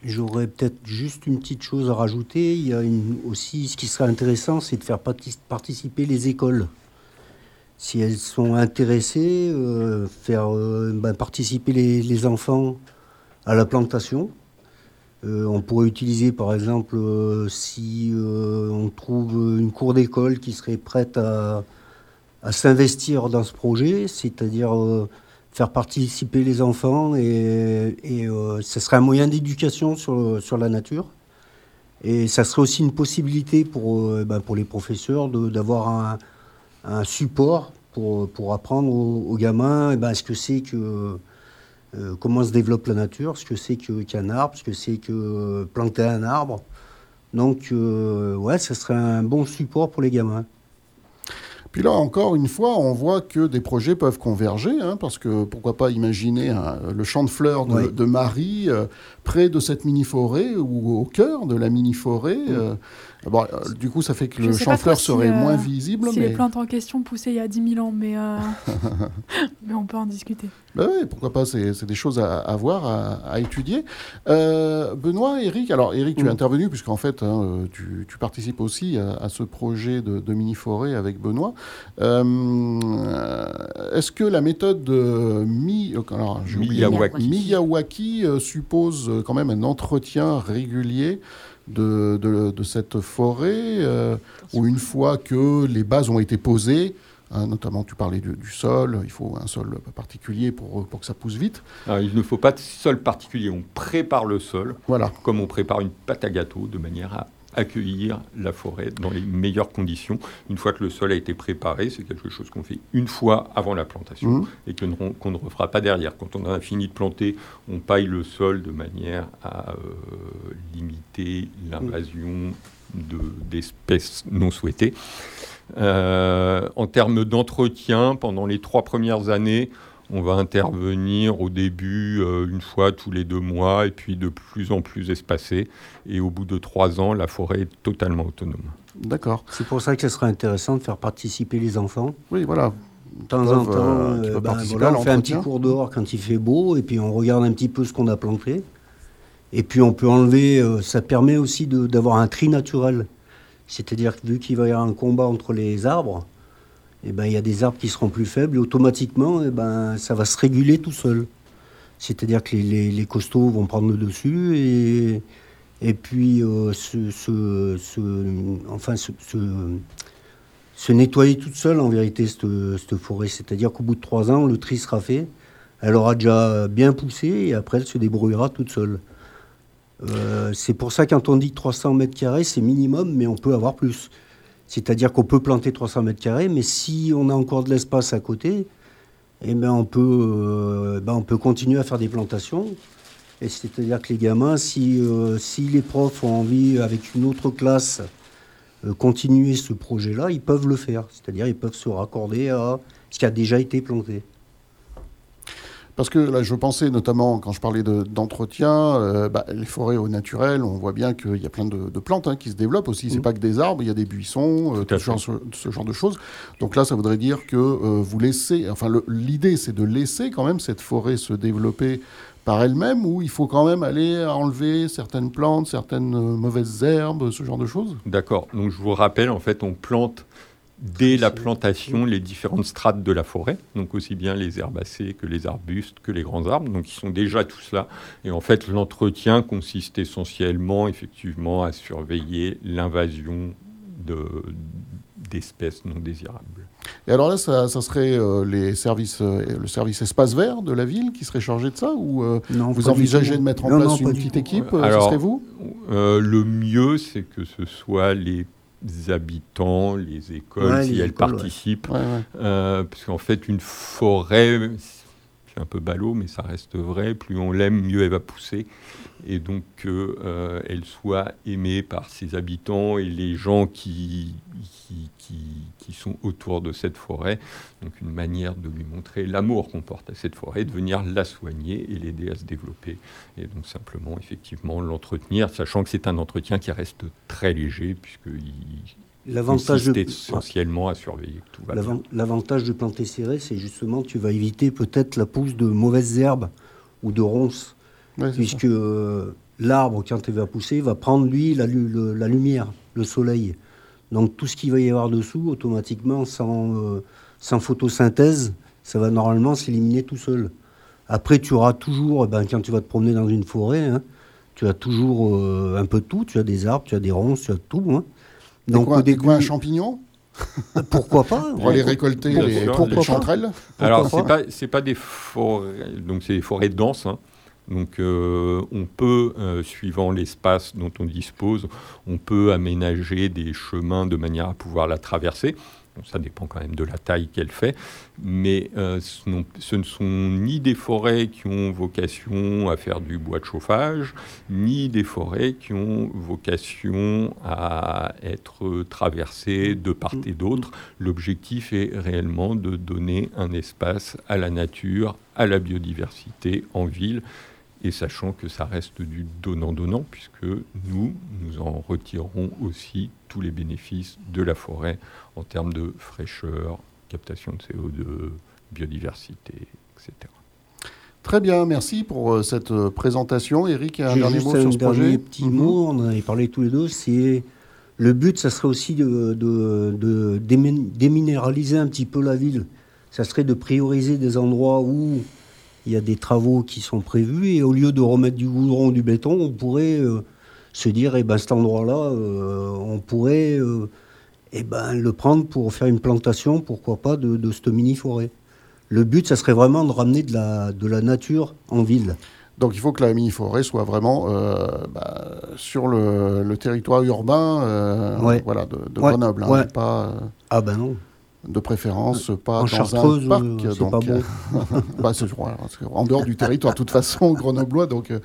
J'aurais peut-être juste une petite chose à rajouter. Il y a aussi, ce qui serait intéressant, c'est de faire participer les écoles. Si elles sont intéressées, euh, faire euh, ben, participer les, enfants à la plantation. Euh, on pourrait utiliser, par exemple, si on trouve une cour d'école qui serait prête à, à s'investir dans ce projet, c'est-à-dire faire participer les enfants et, et euh, ce serait un moyen d'éducation sur, sur la nature. Et ça serait aussi une possibilité pour, euh, ben, pour les professeurs d'avoir un, un, support pour, pour apprendre aux, gamins eh ben, ce que c'est que euh, comment se développe la nature, ce que c'est qu'un arbre, ce que c'est que planter un arbre. Donc, ouais, ça serait un bon support pour les gamins. Puis là, encore une fois, on voit que des projets peuvent converger, hein, parce que pourquoi pas imaginer hein, le champ de fleurs de, Marie euh, près de cette mini-forêt ou au cœur de la mini-forêt. Euh, Bon, euh, du coup, ça fait que le champ fleur serait euh, moins visible. Si les plantes en question poussaient il y a 10 000 ans, mais, euh, mais on peut en discuter. Ben oui, pourquoi pas, c'est des choses à, voir, à, étudier. Benoît, Eric, alors Eric, tu es intervenu, puisqu'en fait, hein, tu, tu, participes aussi à, ce projet de, mini-forêt avec Benoît. Est-ce que la méthode de Mi, alors, Miyawaki, Miyawaki suppose quand même un entretien régulier de, de, cette forêt, euh, où une fois que les bases ont été posées, hein, notamment tu parlais du, sol, il faut un sol particulier pour, pour que ça pousse vite. il ne faut pas de sol particulier, on prépare le sol, voilà. comme on prépare une pâte à gâteau, de manière à accueillir la forêt dans les meilleures conditions. Une fois que le sol a été préparé, c'est quelque chose qu'on fait une fois avant la plantation mmh. et qu'on ne refera pas derrière. Quand on a fini de planter, on paille le sol de manière à euh, limiter l'invasion d'espèces non souhaitées. Euh, en termes d'entretien, pendant les trois premières années, On va intervenir au début euh, une fois tous les deux mois et puis de plus en plus espacé. Et au bout de trois ans, la forêt est totalement autonome. D'accord. C'est pour ça que ce serait intéressant de faire participer les enfants. Oui, voilà. De temps en temps, euh, qui euh, ben, voilà, on fait un petit cours dehors quand il fait beau, et puis on regarde un petit peu ce qu'on a planté. Et puis on peut enlever, euh, ça permet aussi d'avoir un tri naturel. C'est-à-dire que vu qu'il va y avoir un combat entre les arbres, eh ben, il y a des arbres qui seront plus faibles, et automatiquement, eh ben, ça va se réguler tout seul. C'est-à-dire que les, les- costauds vont prendre le dessus, et, et puis euh, se, se- enfin, se nettoyer toute seule en vérité cette, cette forêt. C'est-à-dire qu'au bout de trois ans, le tri sera fait. Elle aura déjà bien poussé et après elle se débrouillera toute seule. Euh, c'est pour ça quand on dit 300 mètres carrés, c'est minimum, mais on peut avoir plus. C'est-à-dire qu'on peut planter 300 mètres carrés, mais si on a encore de l'espace à côté, eh ben on, peut, euh, ben continuer à faire des plantations. Et c'est-à-dire que les gamins, si, euh, si les profs ont envie, avec une autre classe, euh, continuer ce projet-là, ils peuvent le faire. C'est-à-dire ils peuvent se raccorder à ce qui a déjà été planté. Parce que là, je pensais notamment, quand je parlais de- d'entretien, euh, bah, les forêts au naturel, on voit bien qu'il y a plein de, de plantes hein, qui se développent aussi. C'est Mhm. pas que des arbres, il y a des buissons, euh, Tout ce, genre, ce- ce genre de choses. Donc là, ça voudrait dire que euh, vous laissez, enfin, l'idée, c'est de laisser quand même cette forêt se développer par elle-même, ou il faut quand même aller enlever certaines plantes, certaines mauvaises herbes, ce genre de choses? D'accord. Donc je vous rappelle, en fait, on plante dès la plantation les différentes strates de la forêt, donc aussi bien les herbacées que les arbustes, que les grands arbres, donc ils sont déjà tous là. Et en fait, l'entretien consiste essentiellement, effectivement, à surveiller l'invasion de- d'espèces non désirables. Et alors là, ça, ça serait euh, les services, euh, le service espace vert de la ville qui serait chargé de ça, ou euh, Non, vous envisagez de mettre en Non, place non, une petite équipe Alors- Ce serait vous? Euh, le mieux, c'est que ce soit les habitants, les écoles, Ouais, si les elles écoles, ouais. participent, Ouais, ouais. Euh, parce qu'en fait, une forêt, c'est un peu ballot, mais ça reste vrai, plus on l'aime, mieux elle va pousser. Et donc, qu'elle soit aimée par ses habitants et les gens qui, qui, qui- qui sont autour de cette forêt. Donc, une manière de lui montrer l'amour qu'on porte à cette forêt, de venir la soigner et l'aider à se développer. Et donc, simplement, effectivement, l'entretenir, sachant que c'est un entretien qui reste très léger, puisqu'il L'avantage de, essentiellement à surveiller que tout va bien. l'avan- l'avantage de planter serré, c'est justement que tu vas éviter peut-être la pousse de mauvaises herbes ou de ronces. Ouais, c'est ça. puisque euh, l'arbre, quand il va pousser, va prendre, lui, la, lu- le- la lumière, le soleil. Donc tout ce qu'il va y avoir dessous, automatiquement, sans, euh, sans photosynthèse, ça va normalement s'éliminer tout seul. Après, tu auras toujours, eh ben, quand tu vas te promener dans une forêt, hein, tu as toujours euh, un peu de tout. Tu as des arbres, tu as des ronces, tu as tout. hein. Donc coins, au des début, coins à champignons pourquoi pas pour aller récolter les, sûr, les chanterelles Alors, Pourquoi c'est pas, c'est pas des forêts, donc c'est des forêts denses. hein. Donc, euh, on peut, euh, suivant l'espace dont on dispose, on peut aménager des chemins de manière à pouvoir la traverser. Ça dépend quand même de la taille qu'elle fait, mais euh, ce ne sont ni des forêts qui ont vocation à faire du bois de chauffage, ni des forêts qui ont vocation à être traversées de part et d'autre. L'objectif est réellement de donner un espace à la nature, à la biodiversité en ville, et sachant que ça reste du donnant-donnant, puisque nous, nous en retirons aussi tous les bénéfices de la forêt en termes de fraîcheur, captation de CO2, biodiversité, etc. Très bien, merci pour euh, cette euh, présentation. Eric, un J'ai dernier juste mot un sur ce dernier projet petit Mhm. mot, on en avait parlé tous les deux, c'est le but, ça serait aussi de, de, de démin- déminéraliser un petit peu la ville. Ça serait de prioriser des endroits où il y a des travaux qui sont prévus et au lieu de remettre du goudron ou du béton, on pourrait euh, se dire, eh ben, cet endroit-là, euh, on pourrait euh, eh ben, le prendre pour faire une plantation, pourquoi pas, de, de cette mini-forêt. Le but, ça serait vraiment de ramener de la, de la nature en ville. Donc il faut que la mini-forêt soit vraiment euh, bah, sur le, le territoire urbain euh, Ouais. voilà, de, de Ouais, Grenoble. hein, ouais. pas, euh, Ah ben non. De préférence, pas En dans un parc. euh, donc, pas bon. bah, que en dehors du territoire, de toute façon, grenoblois, donc euh,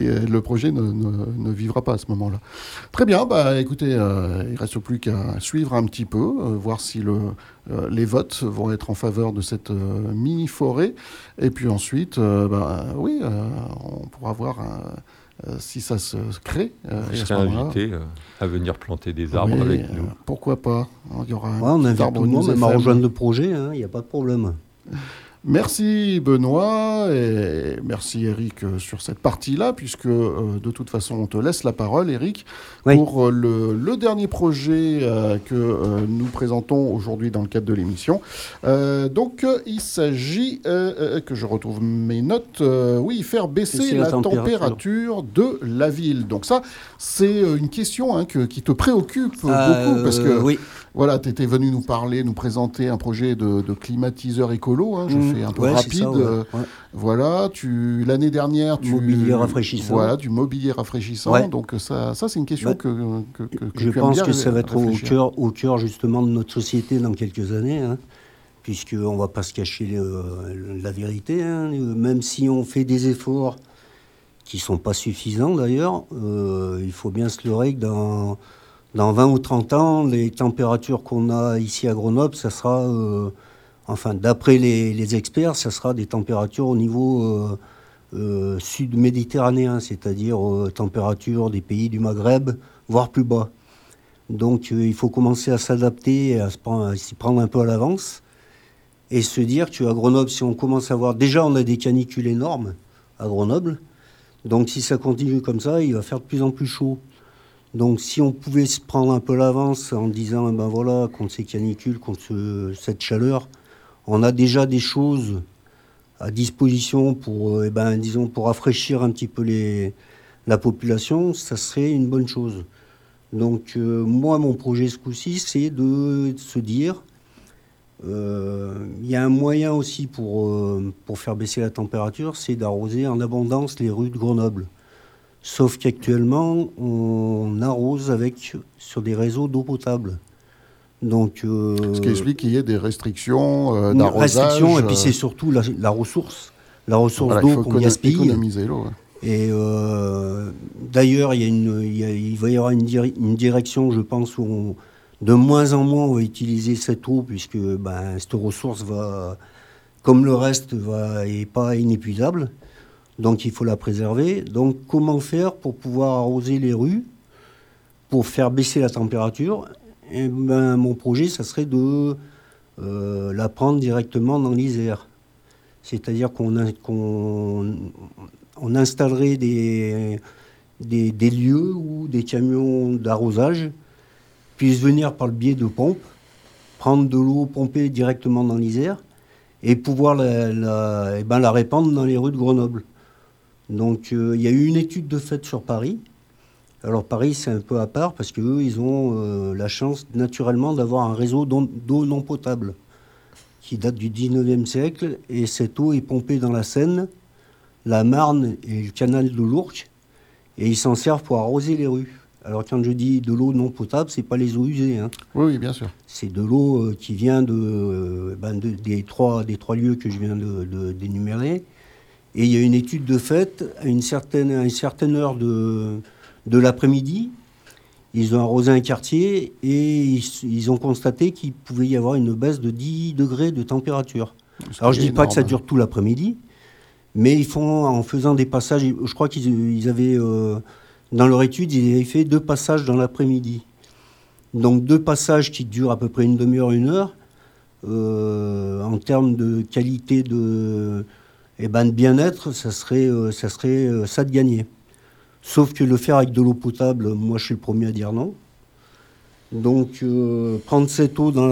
euh, le projet ne, ne- ne vivra pas à ce moment-là. Très bien, bah, écoutez, euh, il reste plus qu'à suivre un petit peu, euh, voir si le, euh, les votes vont être en faveur de cette euh, mini-forêt. Et puis ensuite, euh, bah, oui, euh, on pourra voir euh, euh, si ça se crée. euh, ce serez moment-là- invité euh, à venir planter des arbres Oui, avec euh, nous. Pourquoi pas Il y aura un on invite arbre tout le monde même à rejoindre le projet, hein, il n'y a pas de problème. Merci Benoît et merci Eric euh, sur cette partie-là, puisque euh, de toute façon on te laisse la parole Eric Oui. pour euh, le, le dernier projet euh, que nous présentons aujourd'hui dans le cadre de l'émission. Donc il s'agit, que je retrouve mes notes, oui, faire baisser Baisser la, la température. température. de la ville. Donc ça, c'est une question hein, que- qui te préoccupe beaucoup, parce que oui, voilà, tu étais venu nous parler, nous présenter un projet de, de climatiseur écolo. hein, je Mmh. fais un peu Ouais, rapide. ça, ouais. euh, Ouais. Voilà, tu l'année dernière, tu Mobilier rafraîchissant. Voilà, du mobilier rafraîchissant. Donc ça, ça c'est une question que, que, que- que je tu pense bien que ça va être au cœur, au cœur justement de notre société dans quelques années, hein, puisqu'on ne va pas se cacher la vérité. hein, même si on fait des efforts qui ne sont pas suffisants d'ailleurs, euh, il faut bien se leurrer que dans, dans 20 ou 30 ans, les températures qu'on a ici à Grenoble, ça sera, euh, enfin d'après les, experts, ça sera des températures au niveau euh, euh, sud-méditerranéen, c'est-à-dire température des pays du Maghreb, voire plus bas. Donc il faut commencer à s'adapter, à à s'y prendre un peu à l'avance, et se dire qu'à Grenoble, si on commence à voir, déjà on a des canicules énormes à Grenoble, donc si ça continue comme ça, il va faire de plus en plus chaud. Donc si on pouvait se prendre un peu l'avance en disant, eh ben voilà, contre ces canicules, contre ce- cette chaleur, on a déjà des choses à disposition pour, euh, eh ben, disons, pour rafraîchir un petit peu la population, ça serait une bonne chose. Donc euh, moi, mon projet ce coup-ci, c'est de se dire, euh, il y a un moyen aussi pour, pour faire baisser la température, c'est d'arroser en abondance les rues de Grenoble. Sauf qu'actuellement, on arrose avec, sur des réseaux d'eau potable. Donc, euh, Ce qui explique qu'il y ait des restrictions euh, une d'arrosage. restriction, et puis euh, c'est surtout la, la ressource, la ressource voilà, d'eau qu'on gaspille. économiser l'eau. ouais. Et euh, d'ailleurs, il, va y avoir une, diri- une direction, je pense, où on- de moins en moins on va utiliser cette eau, puisque ben, cette ressource va, comme le reste, va, est pas inépuisable. Donc il faut la préserver. Donc comment faire pour pouvoir arroser les rues, pour faire baisser la température? Eh ben, Mon projet, ça serait de euh, la prendre directement dans l'Isère. C'est-à-dire qu'on installerait des, lieux où des camions d'arrosage puissent venir par le biais de pompes, prendre de l'eau pompée directement dans l'Isère et pouvoir la, eh ben, la répandre dans les rues de Grenoble. Donc euh, il y a eu une étude de fait sur Paris. Alors Paris c'est un peu à part parce qu'eux ils ont euh, la chance naturellement d'avoir un réseau d'eau non potable qui date du 19e siècle et cette eau est pompée dans la Seine, la Marne et le canal de l'Ourcq et ils s'en servent pour arroser les rues. Alors quand je dis de l'eau non potable, c'est pas les eaux usées, hein. Oui, oui, bien sûr. c'est de l'eau euh, qui vient de, euh, ben, de- des, trois, des trois lieux que je viens de- d'énumérer. Et il y a une étude de fait à une certaine, à une certaine heure de, de l'après-midi. Ils ont arrosé un quartier et ils, ils ont constaté qu'il pouvait y avoir une baisse de 10 degrés de température. Ce Alors je est dis pas que ça énorme. dure tout l'après-midi, mais ils font en faisant des passages. Je crois qu'ils ils avaient euh, dans leur étude, ils avaient fait deux passages dans l'après-midi. Donc deux passages qui durent à peu près une demi-heure, une heure. Euh, en termes de qualité de, eh ben, de bien-être, ça serait, euh, ça serait euh, ça de gagner. Sauf que le faire avec de l'eau potable, moi je suis le premier à dire non. Donc euh, prendre cette eau dans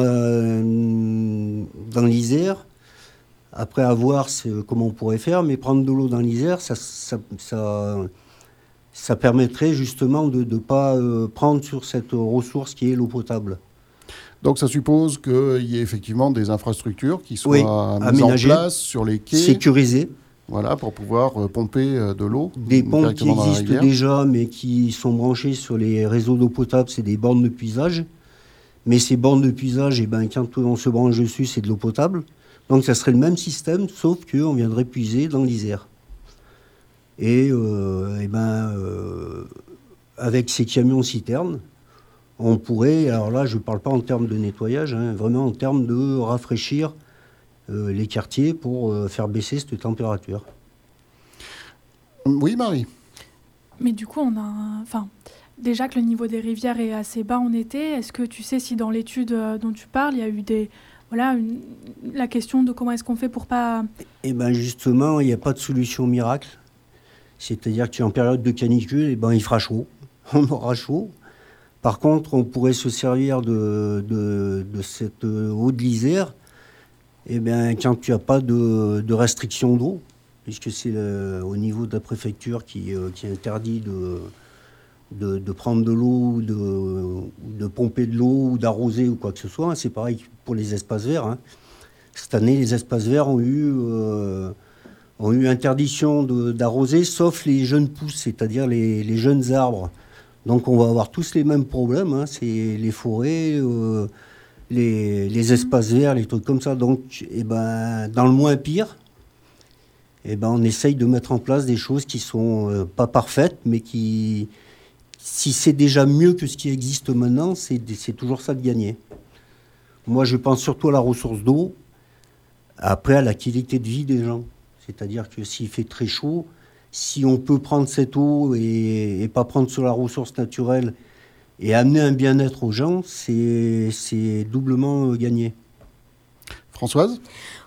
l'Isère, après avoir comment on pourrait faire, mais prendre de l'eau dans l'Isère, ça, ça, ça, permettrait justement de ne pas prendre sur cette ressource qui est l'eau potable. Donc ça suppose qu'il y ait effectivement des infrastructures qui soient Oui, mises en place sur les quais, Sécurisé. voilà, pour pouvoir euh, pomper euh, de l'eau Des pompes qui existent déjà, mais qui sont branchées sur les réseaux d'eau potable, c'est des bornes de puisage. Mais ces bornes de puisage, eh ben, quand on se branche dessus, c'est de l'eau potable. Donc ça serait le même système, sauf qu'on viendrait puiser dans l'Isère. Et, euh, eh ben, euh, avec ces camions citernes, on pourrait, alors là je ne parle pas en termes de nettoyage, hein, vraiment en termes de rafraîchir euh, les quartiers pour faire baisser cette température. Oui Marie Mais du coup on a... Enfin, déjà que le niveau des rivières est assez bas en été, est-ce que tu sais si dans l'étude dont tu parles, il y a eu des, voilà, la question de comment est-ce qu'on fait pour pas... Eh bien justement, il n'y a pas de solution miracle. C'est-à-dire que tu es en période de canicule, et eh ben, il fera chaud, on aura chaud. Par contre, on pourrait se servir de, cette eau de l'Isère eh bien, quand tu n'as pas de, de restriction d'eau, puisque c'est au niveau de la préfecture qui, euh, qui interdit de, prendre de l'eau, de, pomper de l'eau, ou d'arroser ou quoi que ce soit. C'est pareil pour les espaces verts. Hein. Cette année, les espaces verts ont eu, euh, ont eu interdiction d'arroser, sauf les jeunes pousses, c'est-à-dire les, jeunes arbres. Donc on va avoir tous les mêmes problèmes. Hein. C'est les forêts, euh, les, espaces verts, les trucs comme ça. Donc, eh ben, dans le moins pire, eh ben, on essaye de mettre en place des choses qui sont euh, pas parfaites, mais qui, si c'est déjà mieux que ce qui existe maintenant, c'est toujours ça de gagner. Moi, je pense surtout à la ressource d'eau, après à la qualité de vie des gens. C'est-à-dire que s'il fait très chaud, si on peut prendre cette eau et, et pas prendre sur la ressource naturelle et amener un bien-être aux gens, c'est doublement euh, gagné. Françoise?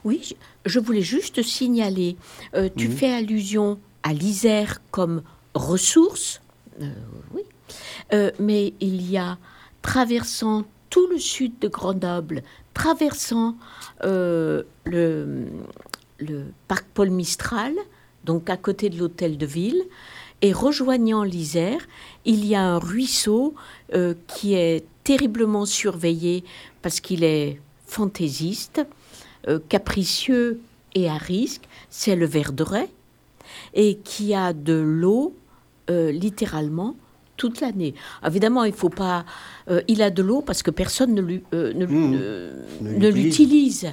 Oui, je voulais juste signaler, euh, tu fais allusion à l'Isère comme ressource, euh, oui, euh, mais il y a, traversant tout le sud de Grenoble, traversant euh, le, le, parc Paul Mistral, donc à côté de l'hôtel de ville, et rejoignant l'Isère, il y a un ruisseau euh, qui est terriblement surveillé parce qu'il est fantaisiste, capricieux et à risque, c'est le Verderet, et qui a de l'eau littéralement toute l'année. Évidemment, il faut pas. Euh, il a de l'eau parce que personne ne, euh, mmh. l'utilise.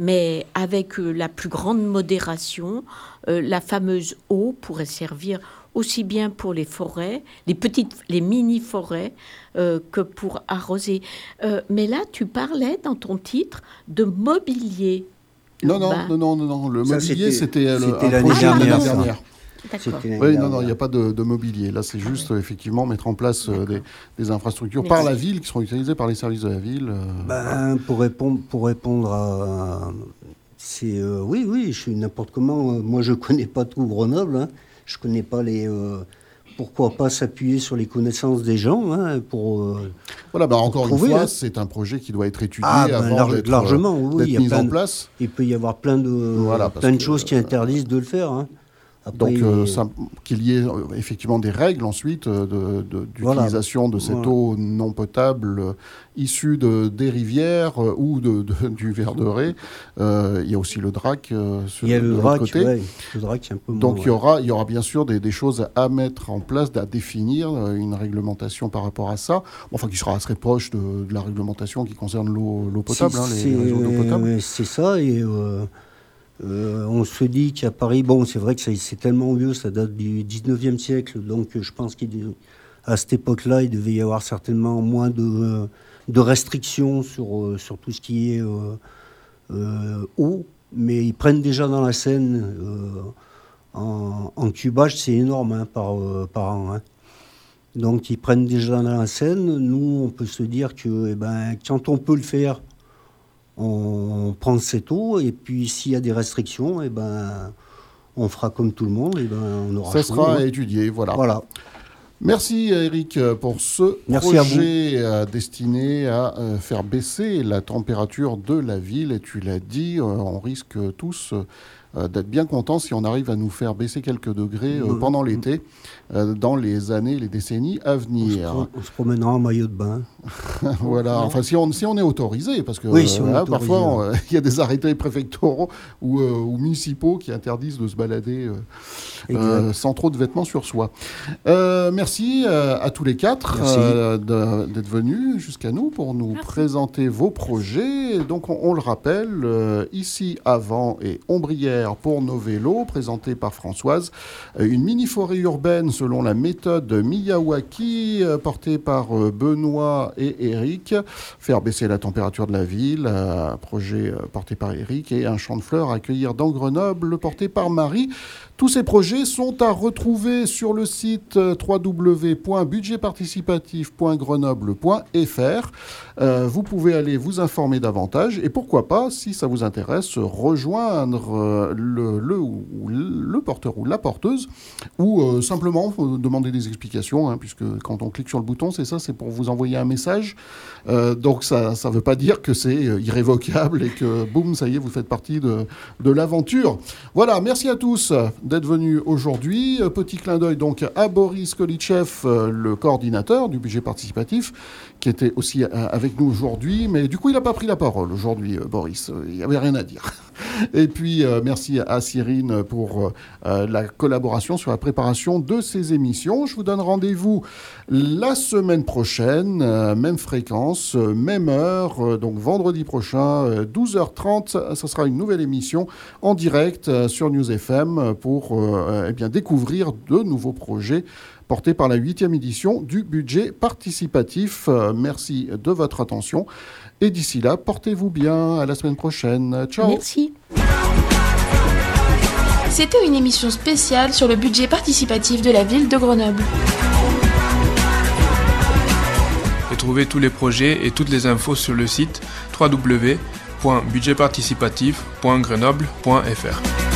Mais avec euh, la plus grande modération, la fameuse eau pourrait servir aussi bien pour les forêts, les petites, les mini-forêts, que pour arroser. mais là, tu parlais dans ton titre de mobilier. Non, non, non, non, non, le mobilier, c'était l'année dernière. Oui, non, non, il n'y a pas de, mobilier. Là, c'est juste effectivement mettre en place euh, des, infrastructures par la ville qui seront utilisées par les services de la ville. Euh, ben, pour, répondre, pour répondre à. C'est, euh, oui, oui, je suis n'importe comment. Moi, je ne connais pas tout Grenoble. Hein. Je ne connais pas les pourquoi pas s'appuyer sur les connaissances des gens hein, pour. voilà, bah, encore une fois, hein. c'est un projet qui doit être étudié ah, ben, avant d'être, largement, oui, mis en place. Il peut y avoir plein de, plein de choses qui interdisent de le faire. Donc, euh, qu'il y ait euh, effectivement des règles ensuite euh, d'utilisation de, cette eau non potable issue de, des rivières ou de, du Verderet. il y a aussi le DRAC sur il y a le DRAC, côté. le DRAC un peu Donc, il, y aura, il y aura bien sûr des, des, choses à mettre en place, à définir une réglementation par rapport à ça. enfin, qui sera assez proche de, la réglementation qui concerne l'eau potable, hein, les, réseaux d'eau potable. C'est ça, et. Euh, on se dit qu'à Paris, bon, c'est vrai que c'est tellement vieux, ça date du 19e siècle, donc je pense qu'à cette époque-là, il devait y avoir certainement moins de, restrictions sur, euh, tout ce qui est euh, eau, mais ils prennent déjà dans la Seine, en, cubage, c'est énorme hein, par, par an. Hein. Donc ils prennent déjà dans la Seine. Nous, on peut se dire que eh ben, quand on peut le faire, on prend cette eau et puis s'il y a des restrictions, et eh ben, on fera comme tout le monde, et eh ben, on aura Ça sera hein. étudié, voilà. voilà. Merci Eric pour ce projet euh, destiné à euh, faire baisser la température de la ville. Et tu l'as dit, euh, on risque tous d'être bien contents si on arrive à nous faire baisser quelques degrés pendant l'été, dans les années, les décennies à venir. On se, promènera en maillot de bain. voilà, enfin si on, si on est autorisé, parce que Oui, si autorisé, parfois euh, il y a des arrêtés préfectoraux ou, euh, ou municipaux qui interdisent de se balader euh, euh, sans trop de vêtements sur soi. Merci à tous les quatre d'être venus jusqu'à nous pour nous Merci. présenter vos projets. Donc on, on le rappelle, ici avant et ombrière pour nos vélos, présenté par Françoise, une mini-forêt urbaine selon la méthode Miyawaki, portée par euh, Et Eric, faire baisser la température de la ville, un projet euh, porté par Eric, et un champ de fleurs à accueillir dans Grenoble, porté par Marie. Tous ces projets sont à retrouver sur le site euh, www.budgetparticipatif.grenoble.fr. Euh, vous pouvez aller vous informer davantage et pourquoi pas, si ça vous intéresse, rejoindre euh, le, porteur ou la porteuse ou simplement demander des explications, hein, puisque quand on clique sur le bouton, c'est ça, c'est pour vous envoyer un message. Donc ça ne veut pas dire que c'est irrévocable et que boum, ça y est, vous faites partie de l'aventure. Voilà, merci à tous d'être venus aujourd'hui. Euh, Petit clin d'œil donc à Boris Kolitchev, euh, le coordinateur du budget participatif, qui était aussi euh, avec nous aujourd'hui. Mais du coup, il n'a pas pris la parole aujourd'hui, Boris. Il n'y avait rien à dire. Et puis, merci à Cyrine pour la collaboration sur la préparation de ces émissions. Je vous donne rendez-vous la semaine prochaine, euh, même fréquence, euh, même heure, euh, donc vendredi prochain, euh, 12h30. Ce sera une nouvelle émission en direct sur News FM pour eh bien, découvrir de nouveaux projets portés par la huitième édition du budget participatif. Merci de votre attention. Et d'ici là, portez-vous bien. À la semaine prochaine. Ciao. Merci. C'était une émission spéciale sur le budget participatif de la ville de Grenoble. Retrouvez tous les projets et toutes les infos sur le site www.budgetparticipatif.grenoble.fr.